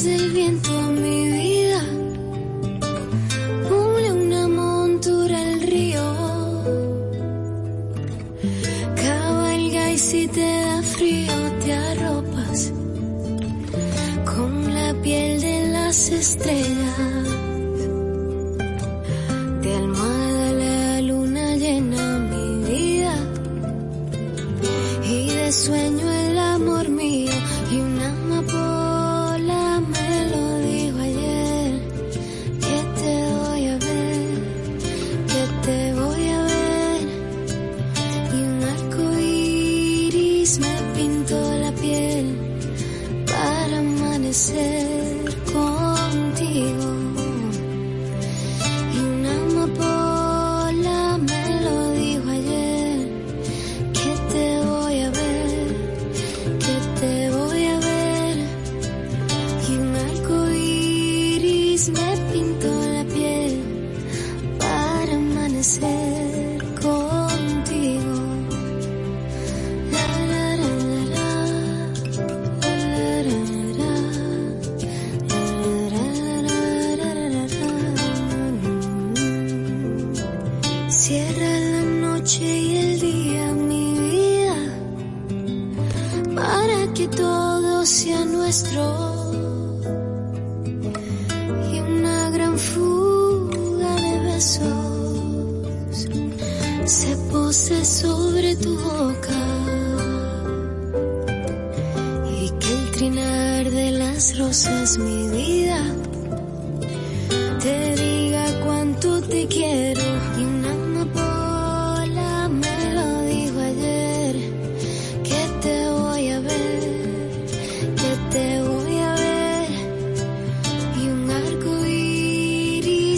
Del viento a mi vida. Une una montura al río. Cabalga y si te da frío te arropas con la piel de las estrellas.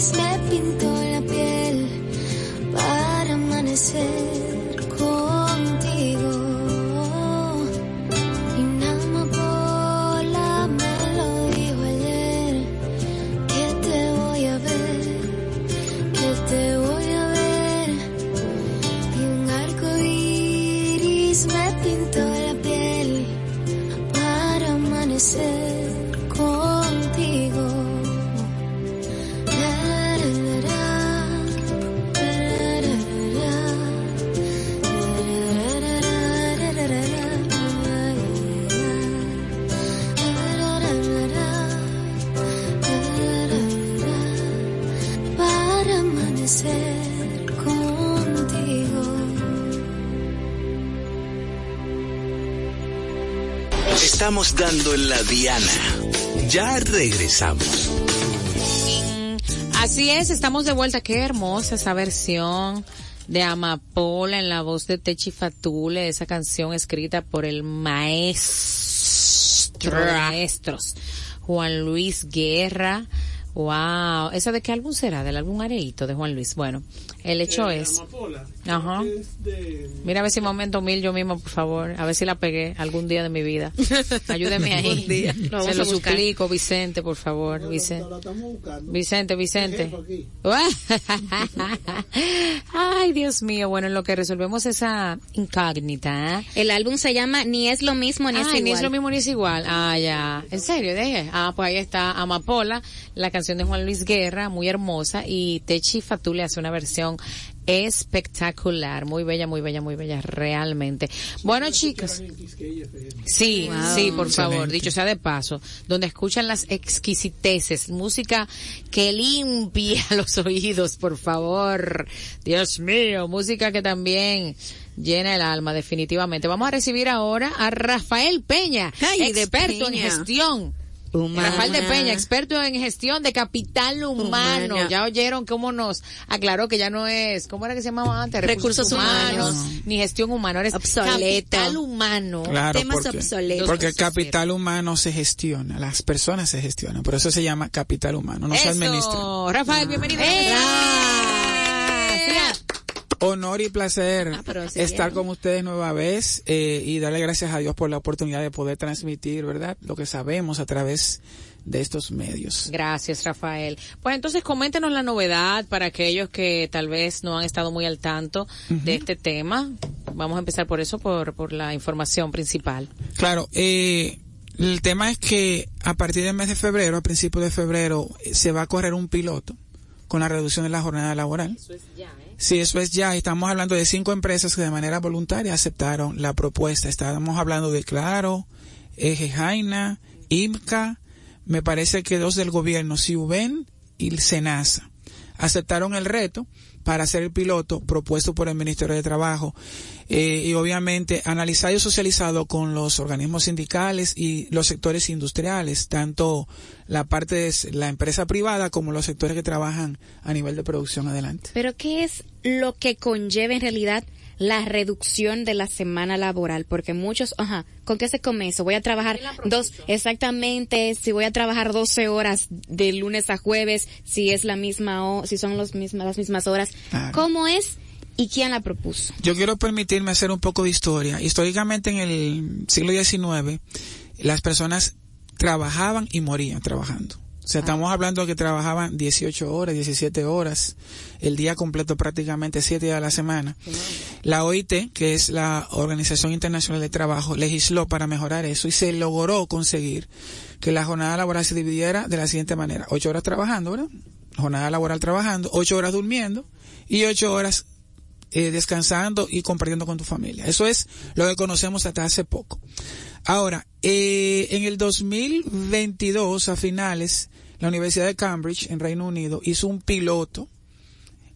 Iris me pintó Estamos dando en la Diana. Ya regresamos. Así es, estamos de vuelta. Qué hermosa esa versión de Amapola en la voz de Techi Fatule, esa canción escrita por el maestro de maestros, Juan Luis Guerra. Wow, ¿esa de qué álbum será? ¿Del álbum Areito de Juan Luis? Bueno, el hecho Eh, es... Amapola, Ajá. es de- Mira a ver si momento mil yo mismo, por favor. A ver si la pegué algún día de mi vida. Ayúdeme ahí. Día. Lo Se lo buscar. suplico, Vicente, por favor. Vicente. la estamos buscando. Vicente, Vicente. Ay, Dios mío. Bueno, en lo que resolvemos esa incógnita. ¿eh? El álbum se llama Ni es lo mismo ni es Ay, igual. ni es lo mismo ni es igual. Ah, ya. ¿En serio? Deje. Ah, pues ahí está Amapola, la canción de Juan Luis Guerra, muy hermosa, y Techi Fatú le hace una versión espectacular, muy bella, muy bella, muy bella, realmente. Bueno, chicos. Sí, sí, por favor, dicho sea de paso, donde escuchan las exquisiteces, música que limpia los oídos, por favor. Dios mío, música que también llena el alma, definitivamente. Vamos a recibir ahora a Rafael Peña, Ay, de experto en gestión. Humana. Rafael de Peña, experto en gestión de capital humano. Humana. Ya oyeron cómo nos aclaró que ya no es, ¿cómo era que se llamaba antes? Recursos humanos. ni gestión humana, ahora es Obsoleto. capital humano. Claro, Temas porque, obsoletos. porque el capital humano se gestiona, las personas se gestionan, por eso se llama capital humano, no se administra. Eso, Rafael, bienvenido. Gracias. Honor y placer Ah, estar bien. con ustedes nueva vez eh, y darle gracias a Dios por la oportunidad de poder transmitir, ¿verdad? Lo que sabemos a través de estos medios. Gracias, Rafael. Pues entonces coméntenos la novedad para aquellos que tal vez no han estado muy al tanto de este tema. Vamos a empezar por eso, por, por la información principal. Claro, eh, el tema es que a partir del mes de febrero, a principios de febrero, eh, se va a correr un piloto con la reducción de la jornada laboral. Eso es ya, ¿eh? Sí, eso es ya. Estamos hablando de cinco empresas que de manera voluntaria aceptaron la propuesta. Estábamos hablando de Claro, Eje Jaina, IMCA, me parece que dos del gobierno, Ciuben y el Senasa. Aceptaron el reto para hacer el piloto propuesto por el Ministerio de Trabajo eh, y obviamente analizado y socializado con los organismos sindicales y los sectores industriales, tanto la parte de la empresa privada como los sectores que trabajan a nivel de producción adelante. Pero ¿qué es lo que conlleva en realidad la reducción de la semana laboral? Porque muchos, ajá, ¿con qué se come eso? Voy a trabajar dos, exactamente, si voy a trabajar 12 horas de lunes a jueves, si es la misma, o, si son los mismas, las mismas horas. Claro. ¿Cómo es y quién la propuso? Yo quiero permitirme hacer un poco de historia. Históricamente en el siglo XIX, las personas trabajaban y morían trabajando. O sea, estamos hablando de que trabajaban 18 horas, 17 horas, el día completo prácticamente 7 días a la semana. La OIT, que es la Organización Internacional de Trabajo, legisló para mejorar eso y se logró conseguir que la jornada laboral se dividiera de la siguiente manera. 8 horas trabajando, ¿verdad? Jornada laboral trabajando, 8 horas durmiendo y 8 horas eh, descansando y compartiendo con tu familia. Eso es lo que conocemos hasta hace poco. Ahora, eh, en el 2022, a finales, la Universidad de Cambridge, en Reino Unido, hizo un piloto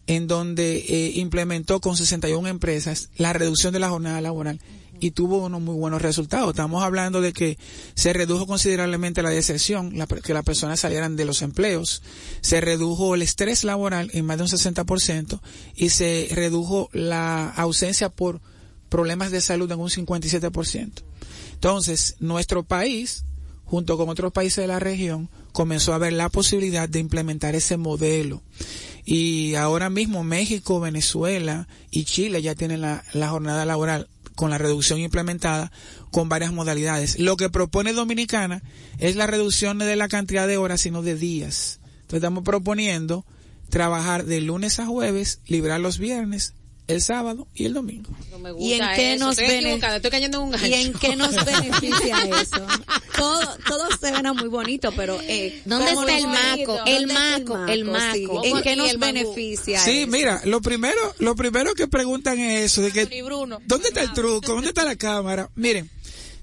en donde eh, implementó con 61 empresas la reducción de la jornada laboral y tuvo unos muy buenos resultados. Estamos hablando de que se redujo considerablemente la deserción, la, que las personas salieran de los empleos, se redujo el estrés laboral en más de un 60% y se redujo la ausencia por problemas de salud en un 57%. Entonces, nuestro país, junto con otros países de la región, comenzó a ver la posibilidad de implementar ese modelo. Y ahora mismo México, Venezuela y Chile ya tienen la, jornada laboral con la reducción implementada con varias modalidades. Lo que propone Dominicana es la reducción de la cantidad de horas, sino de días. Entonces estamos proponiendo trabajar de lunes a jueves, librar los viernes, el sábado y el domingo. No me ¿Y en gusta qué eso. nos Estoy bene- equivocada, estoy cayendo en un gancho. ¿Y en qué nos beneficia eso? Todo, todo suena muy bonito, pero eh, ¿Dónde ¿cómo está el maco? ¿Dónde El maco, el Sí, maco. ¿En qué nos beneficia Sí, eso? mira, lo primero, lo primero que preguntan es eso, de que, Bruno. ¿dónde está el truco? ¿Dónde está la cámara? Miren,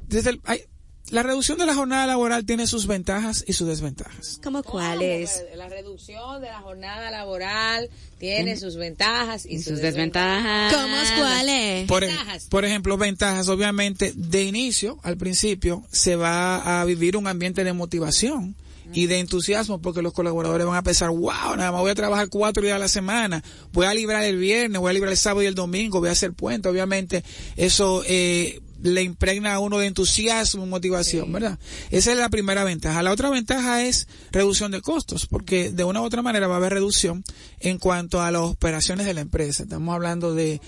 desde el, hay- la reducción de la jornada laboral tiene sus ventajas y sus desventajas. ¿Cómo cuáles? La reducción de la jornada laboral tiene sus ventajas y, Y sus, sus desventajas. ¿Cómo cuáles? Por, e- Ventajas. por ejemplo, ventajas, obviamente, de inicio, al principio, se va a vivir un ambiente de motivación y de entusiasmo porque los colaboradores van a pensar, wow, nada más voy a trabajar cuatro días a la semana, voy a librar el viernes, voy a librar el sábado y el domingo, voy a hacer puente, obviamente, eso eh, le impregna a uno de entusiasmo, motivación, ¿verdad? Esa es la primera ventaja. La otra ventaja es reducción de costos, porque de una u otra manera va a haber reducción en cuanto a las operaciones de la empresa. Estamos hablando de,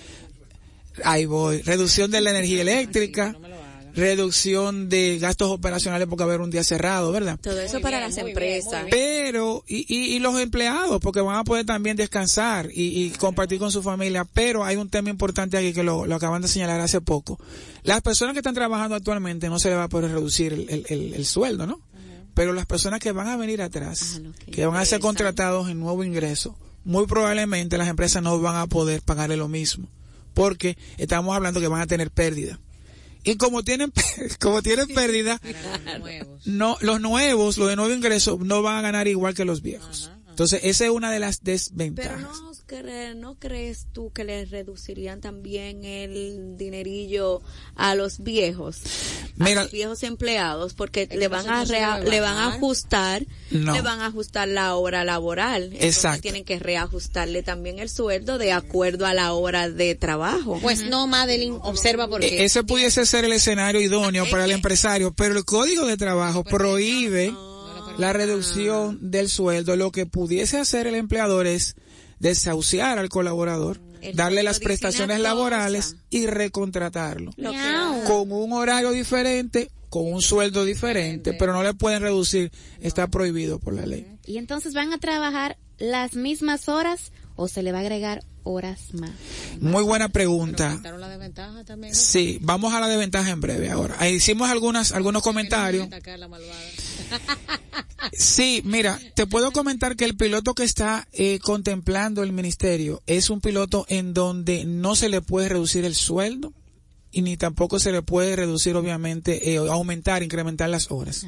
ahí voy, reducción de la energía eléctrica, reducción de gastos operacionales porque va a haber un día cerrado, ¿verdad? Todo eso para las empresas. Pero, y, y, y, los empleados, porque van a poder también descansar y, y, compartir con su familia, pero hay un tema importante aquí que lo, lo, acaban de señalar hace poco. Las personas que están trabajando actualmente no se les va a poder reducir el, el, el, el sueldo, ¿no? Pero las personas que van a venir atrás, ah, que, que van a ser contratados en nuevo ingreso, muy probablemente las empresas no van a poder pagarle lo mismo, porque estamos hablando que van a tener pérdida y como tienen como tienen pérdida no los nuevos los de nuevo ingreso no van a ganar igual que los viejos entonces esa es una de las desventajas. pero no, no crees tú que les reducirían también el dinerillo a los viejos Mira, a los viejos empleados porque le van a rea, le van a ajustar no. le van a ajustar la hora laboral. Exacto. tienen que reajustarle también el sueldo de acuerdo a la hora de trabajo. Pues no Madeline observa porque e ese pudiese ser el escenario idóneo para el empresario pero el código de trabajo prohíbe la reducción del sueldo, lo que pudiese hacer el empleador es desahuciar al colaborador, El darle las prestaciones laborales y recontratarlo. Con un horario diferente, con un sueldo diferente, pero no le pueden reducir, está prohibido por la ley. Y entonces van a trabajar las mismas horas o se le va a agregar horas más. Muy buena pregunta. Quitaron la desventaja también. ¿no? Sí, vamos a la desventaja en breve ahora. Ahí hicimos algunas, algunos comentarios. Sí, mira, te puedo comentar que el piloto que está eh, contemplando el ministerio es un piloto en donde no se le puede reducir el sueldo y ni tampoco se le puede reducir, obviamente, eh, aumentar, incrementar las horas.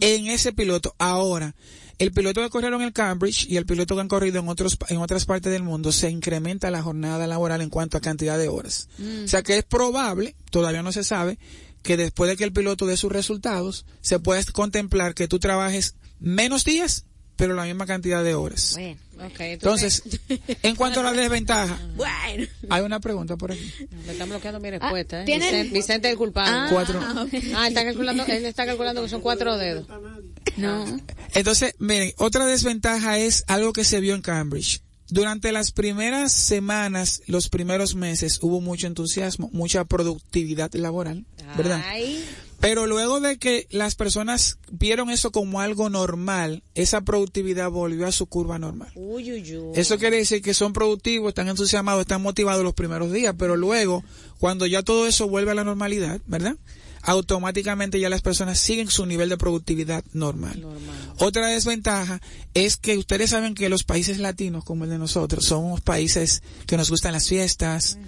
En ese piloto, ahora, el piloto que corrieron en el Cambridge y el piloto que han corrido en otros en otras partes del mundo se incrementa la jornada laboral en cuanto a cantidad de horas. O sea que es probable, todavía no se sabe, que después de que el piloto dé sus resultados, se pueda contemplar que tú trabajes menos días, pero la misma cantidad de horas. Bueno. Entonces, en cuanto a la desventaja, Bueno. hay una pregunta por aquí. Me están bloqueando mi respuesta, ¿eh? ¿tienen- Vicente, Vicente es el culpable. Cuatro. Ah, él está calculando, él está calculando que son cuatro dedos. No. Entonces, miren, otra desventaja es algo que se vio en Cambridge. Durante las primeras semanas, los primeros meses, hubo mucho entusiasmo, mucha productividad laboral, ¿verdad? Ay, Pero luego de que las personas vieron eso como algo normal, esa productividad volvió a su curva normal. uy, uy, uy. Eso quiere decir que son productivos, están entusiasmados, están motivados los primeros días, pero luego, cuando ya todo eso vuelve a la normalidad, ¿verdad? Automáticamente ya las personas siguen su nivel de productividad normal. Otra desventaja es que ustedes saben que los países latinos, como el de nosotros, somos países que nos gustan las fiestas,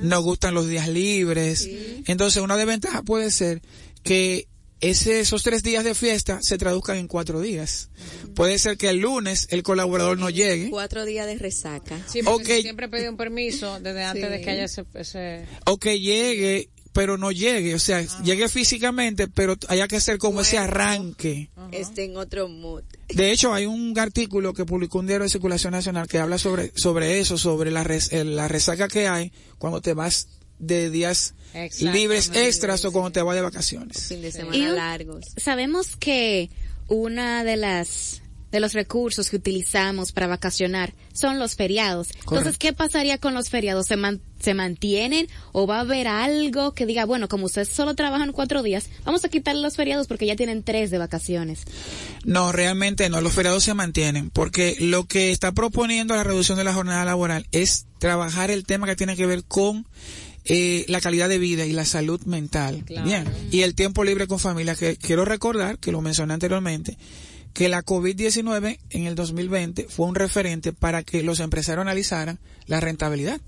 nos gustan los días libres. Entonces, una desventaja puede ser que ese, esos tres días de fiesta se traduzcan en cuatro días. Puede ser que el lunes el colaborador no llegue Cuatro días de resaca. Sí, porque Ok. siempre pedí un permiso desde antes Sí. de que haya ese, ese... o que llegue pero no llegue, o sea, llegue físicamente, pero haya que hacer como ese arranque. Esté en otro mood. De hecho, hay un artículo que publicó un diario de circulación nacional que habla sobre sobre eso, sobre la res- eh, la resaca que hay cuando te vas de días libres extras o cuando te vas de vacaciones. Fin de semana Y largos. Sabemos que una de las de los recursos que utilizamos para vacacionar son los feriados. Entonces, ¿qué pasaría con los feriados? ¿Se, man- ¿Se mantienen o va a haber algo que diga, bueno, como ustedes solo trabajan cuatro días, vamos a quitar los feriados porque ya tienen tres de vacaciones? No, realmente no, los feriados se mantienen, porque lo que está proponiendo la reducción de la jornada laboral es trabajar el tema que tiene que ver con eh, la calidad de vida y la salud mental. Bien. Y el tiempo libre con familia, que quiero recordar, que lo mencioné anteriormente, que la COVID-19 en el 2020 fue un referente para que los empresarios analizaran la rentabilidad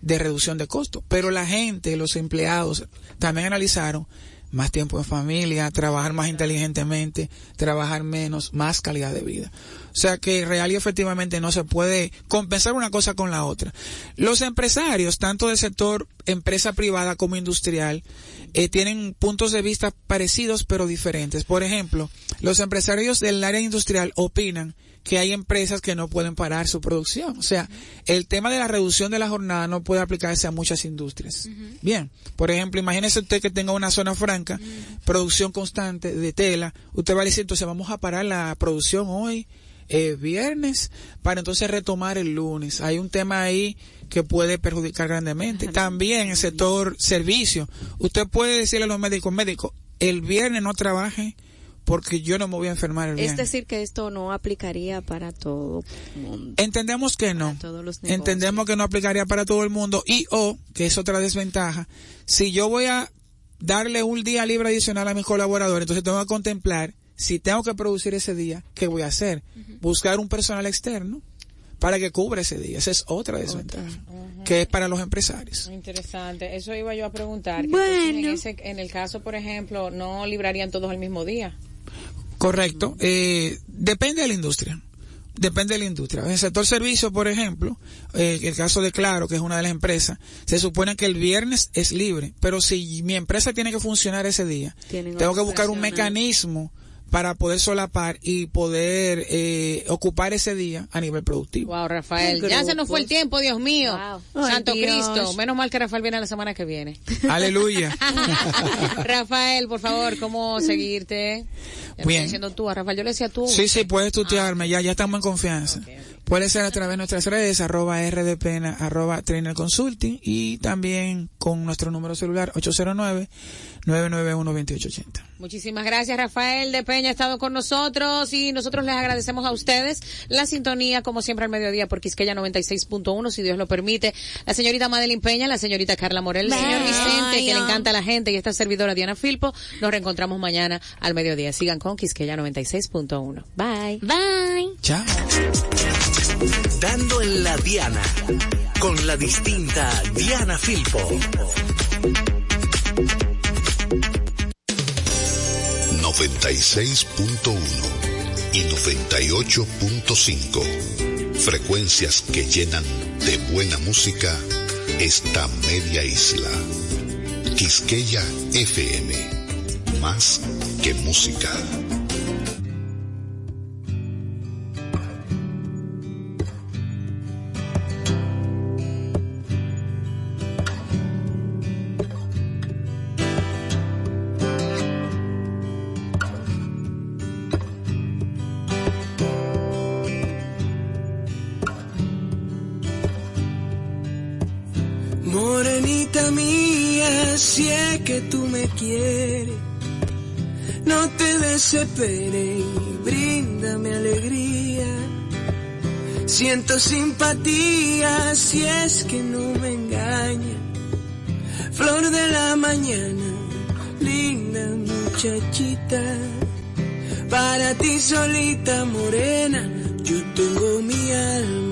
de reducción de costos. Pero la gente, los empleados, también analizaron más tiempo en familia, trabajar más inteligentemente, trabajar menos, más calidad de vida. O sea que real y efectivamente no se puede compensar una cosa con la otra. Los empresarios, tanto del sector empresa privada como industrial, eh, tienen puntos de vista parecidos pero diferentes. Por ejemplo, los empresarios del área industrial opinan que hay empresas que no pueden parar su producción. O sea, el tema de la reducción de la jornada no puede aplicarse a muchas industrias. Bien, por ejemplo, imagínese usted que tenga una zona franca, producción constante de tela, usted va a decir, entonces vamos a parar la producción hoy, eh, viernes, para entonces retomar el lunes. Hay un tema ahí que puede perjudicar grandemente. También el sector servicio. Usted puede decirle a los médicos, médicos, el viernes no trabaje, porque yo no me voy a enfermar el Es decir, que esto no aplicaría para todo el mundo. Entendemos que no. todos los negocios. Entendemos que no aplicaría para todo el mundo y o, que es otra desventaja, si yo voy a darle un día libre adicional a mis colaboradores, entonces tengo que contemplar si tengo que producir ese día, ¿qué voy a hacer? Buscar un personal externo para que cubra ese día. Esa es otra desventaja, que es para los empresarios. Interesante. Eso iba yo a preguntar. Bueno. En, ese- en el caso, por ejemplo, no librarían todos el mismo día. Correcto. Eh, depende de la industria. Depende de la industria. En el sector servicio, por ejemplo, eh, el caso de Claro, que es una de las empresas, se supone que el viernes es libre, pero si mi empresa tiene que funcionar ese día, tengo que buscar un mecanismo para poder solapar y poder eh, ocupar ese día a nivel productivo. Wow, Rafael. Ya se nos fue el tiempo, Dios mío. Wow. Santo Ay, Dios. Cristo. Menos mal que Rafael viene la semana que viene. Aleluya. Rafael, por favor, ¿cómo seguirte? Ya Bien. estoy diciendo tú, a Rafael. Yo le decía tú. Sí, sí, puedes tutearme, ya, ya estamos en confianza. Puede ser a través de nuestras redes, arroba rdpena, arroba trainer consulting y también con nuestro número celular 809-991-2880. Muchísimas gracias, Rafael de Peña ha estado con nosotros y nosotros les agradecemos a ustedes la sintonía, como siempre, al mediodía por Quisqueya 96.1, si Dios lo permite. La señorita Madeline Peña, la señorita Carla Morel, el señor. Vicente, que le encanta a la gente, y esta servidora Diana Filpo. Nos reencontramos mañana al mediodía. Sigan con Quisqueya 96.1. Bye. Bye. Chao. Dando en la Diana. Con la distinta Diana Filpo. .1 y 98.5. Frecuencias que llenan de buena música esta media isla. Quisqueya FM. Más que música. No te desesperes y bríndame alegría. Siento simpatía si es que no me engaña. Flor de la mañana, linda muchachita. Para ti solita morena, yo tengo mi alma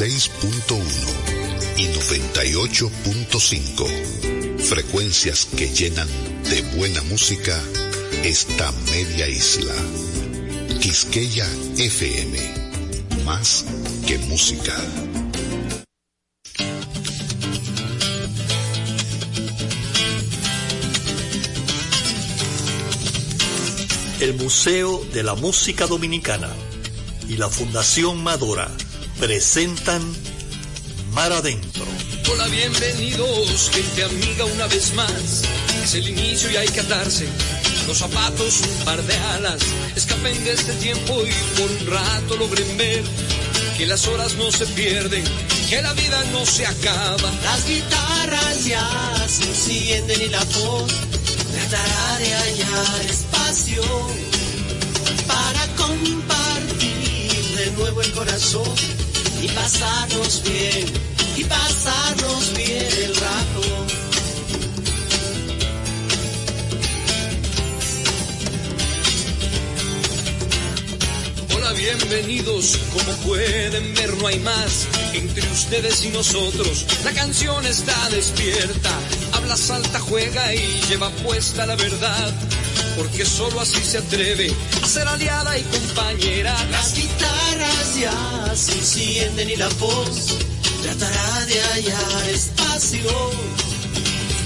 y 98.5. Frecuencias que llenan de buena música esta media isla. Quisqueya FM. Más que música. El Museo de la Música Dominicana y la Fundación Madora presentan Mar Adentro. Hola, bienvenidos, gente amiga, una vez más. Es el inicio y hay que atarse los zapatos, un par de alas. Escapen de este tiempo y por un rato logren ver que las horas no se pierden, que la vida no se acaba. Las guitarras ya se encienden y la voz tratará de hallar espacio para compartir de nuevo el corazón y pasarnos bien, y pasarnos bien el rato. Hola, bienvenidos, como pueden ver no hay más entre ustedes y nosotros. La canción está despierta, habla, salta, juega y lleva puesta la verdad porque solo así se atreve a ser aliada y compañera. Las guitarras ya se encienden y la voz tratará de hallar espacio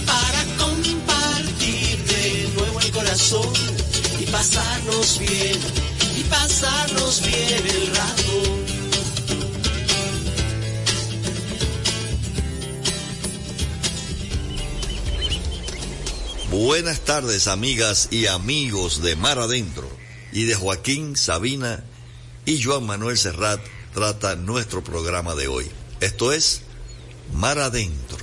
para compartir de nuevo el corazón y pasarnos bien, y pasarnos bien el rato. Buenas tardes amigas y amigos de Mar Adentro y de Joaquín Sabina y Joan Manuel Serrat trata nuestro programa de hoy. Esto es Mar Adentro.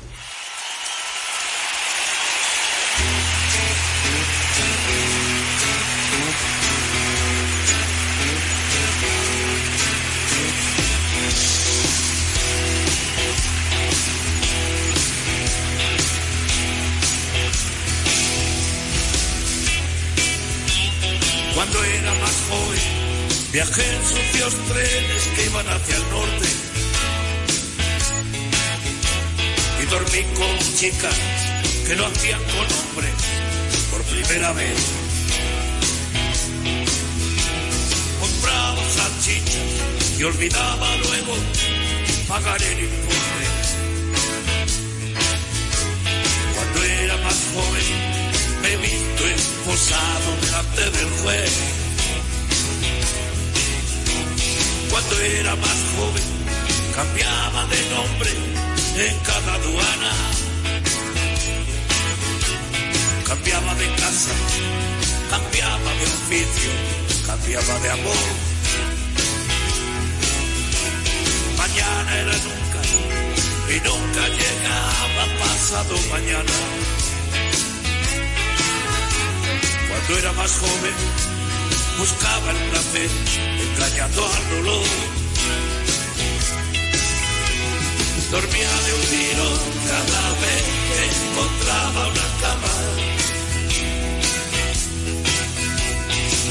Viajé en sucios trenes que iban hacia el norte. Y dormí con chicas que lo hacían con hombres por primera vez. Compraba salchichas y olvidaba luego pagar el importe. Cuando era más joven, me he visto esposado delante del juez. Cuando era más joven, cambiaba de nombre en cada aduana. Cambiaba de casa, cambiaba de oficio, cambiaba de amor. Mañana era nunca y nunca llegaba pasado mañana. Cuando era más joven, buscaba el placer, engañando al dolor. Dormía de un tiro cada vez que encontraba una cama.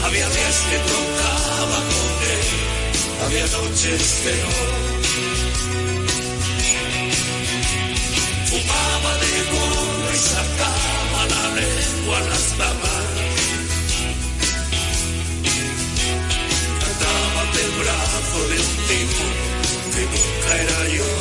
Había días que tocaba con él, había noches que no. Fumaba de gorro y sacaba la lengua a las. hijo de un tipo que nunca era yo.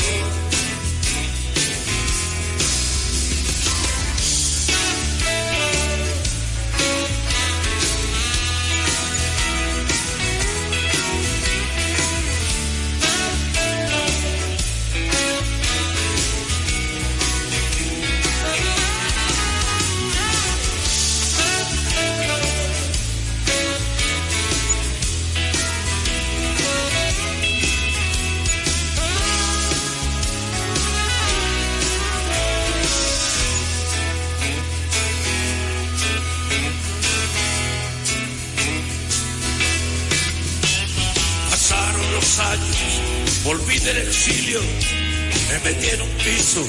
Me metí en un piso.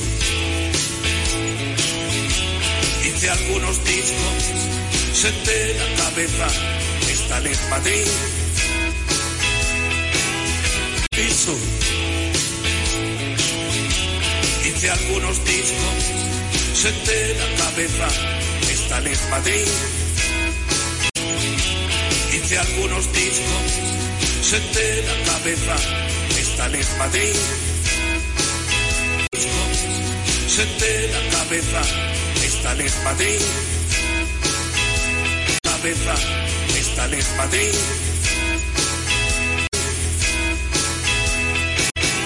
Hice algunos discos, senté la cabeza, están en Madrid. Piso. Hice algunos discos, senté la cabeza, están en Madrid. Hice algunos discos, senté la cabeza, están en Madrid. Senté la cabeza, están en Madrid. Cabeza, están en Madrid.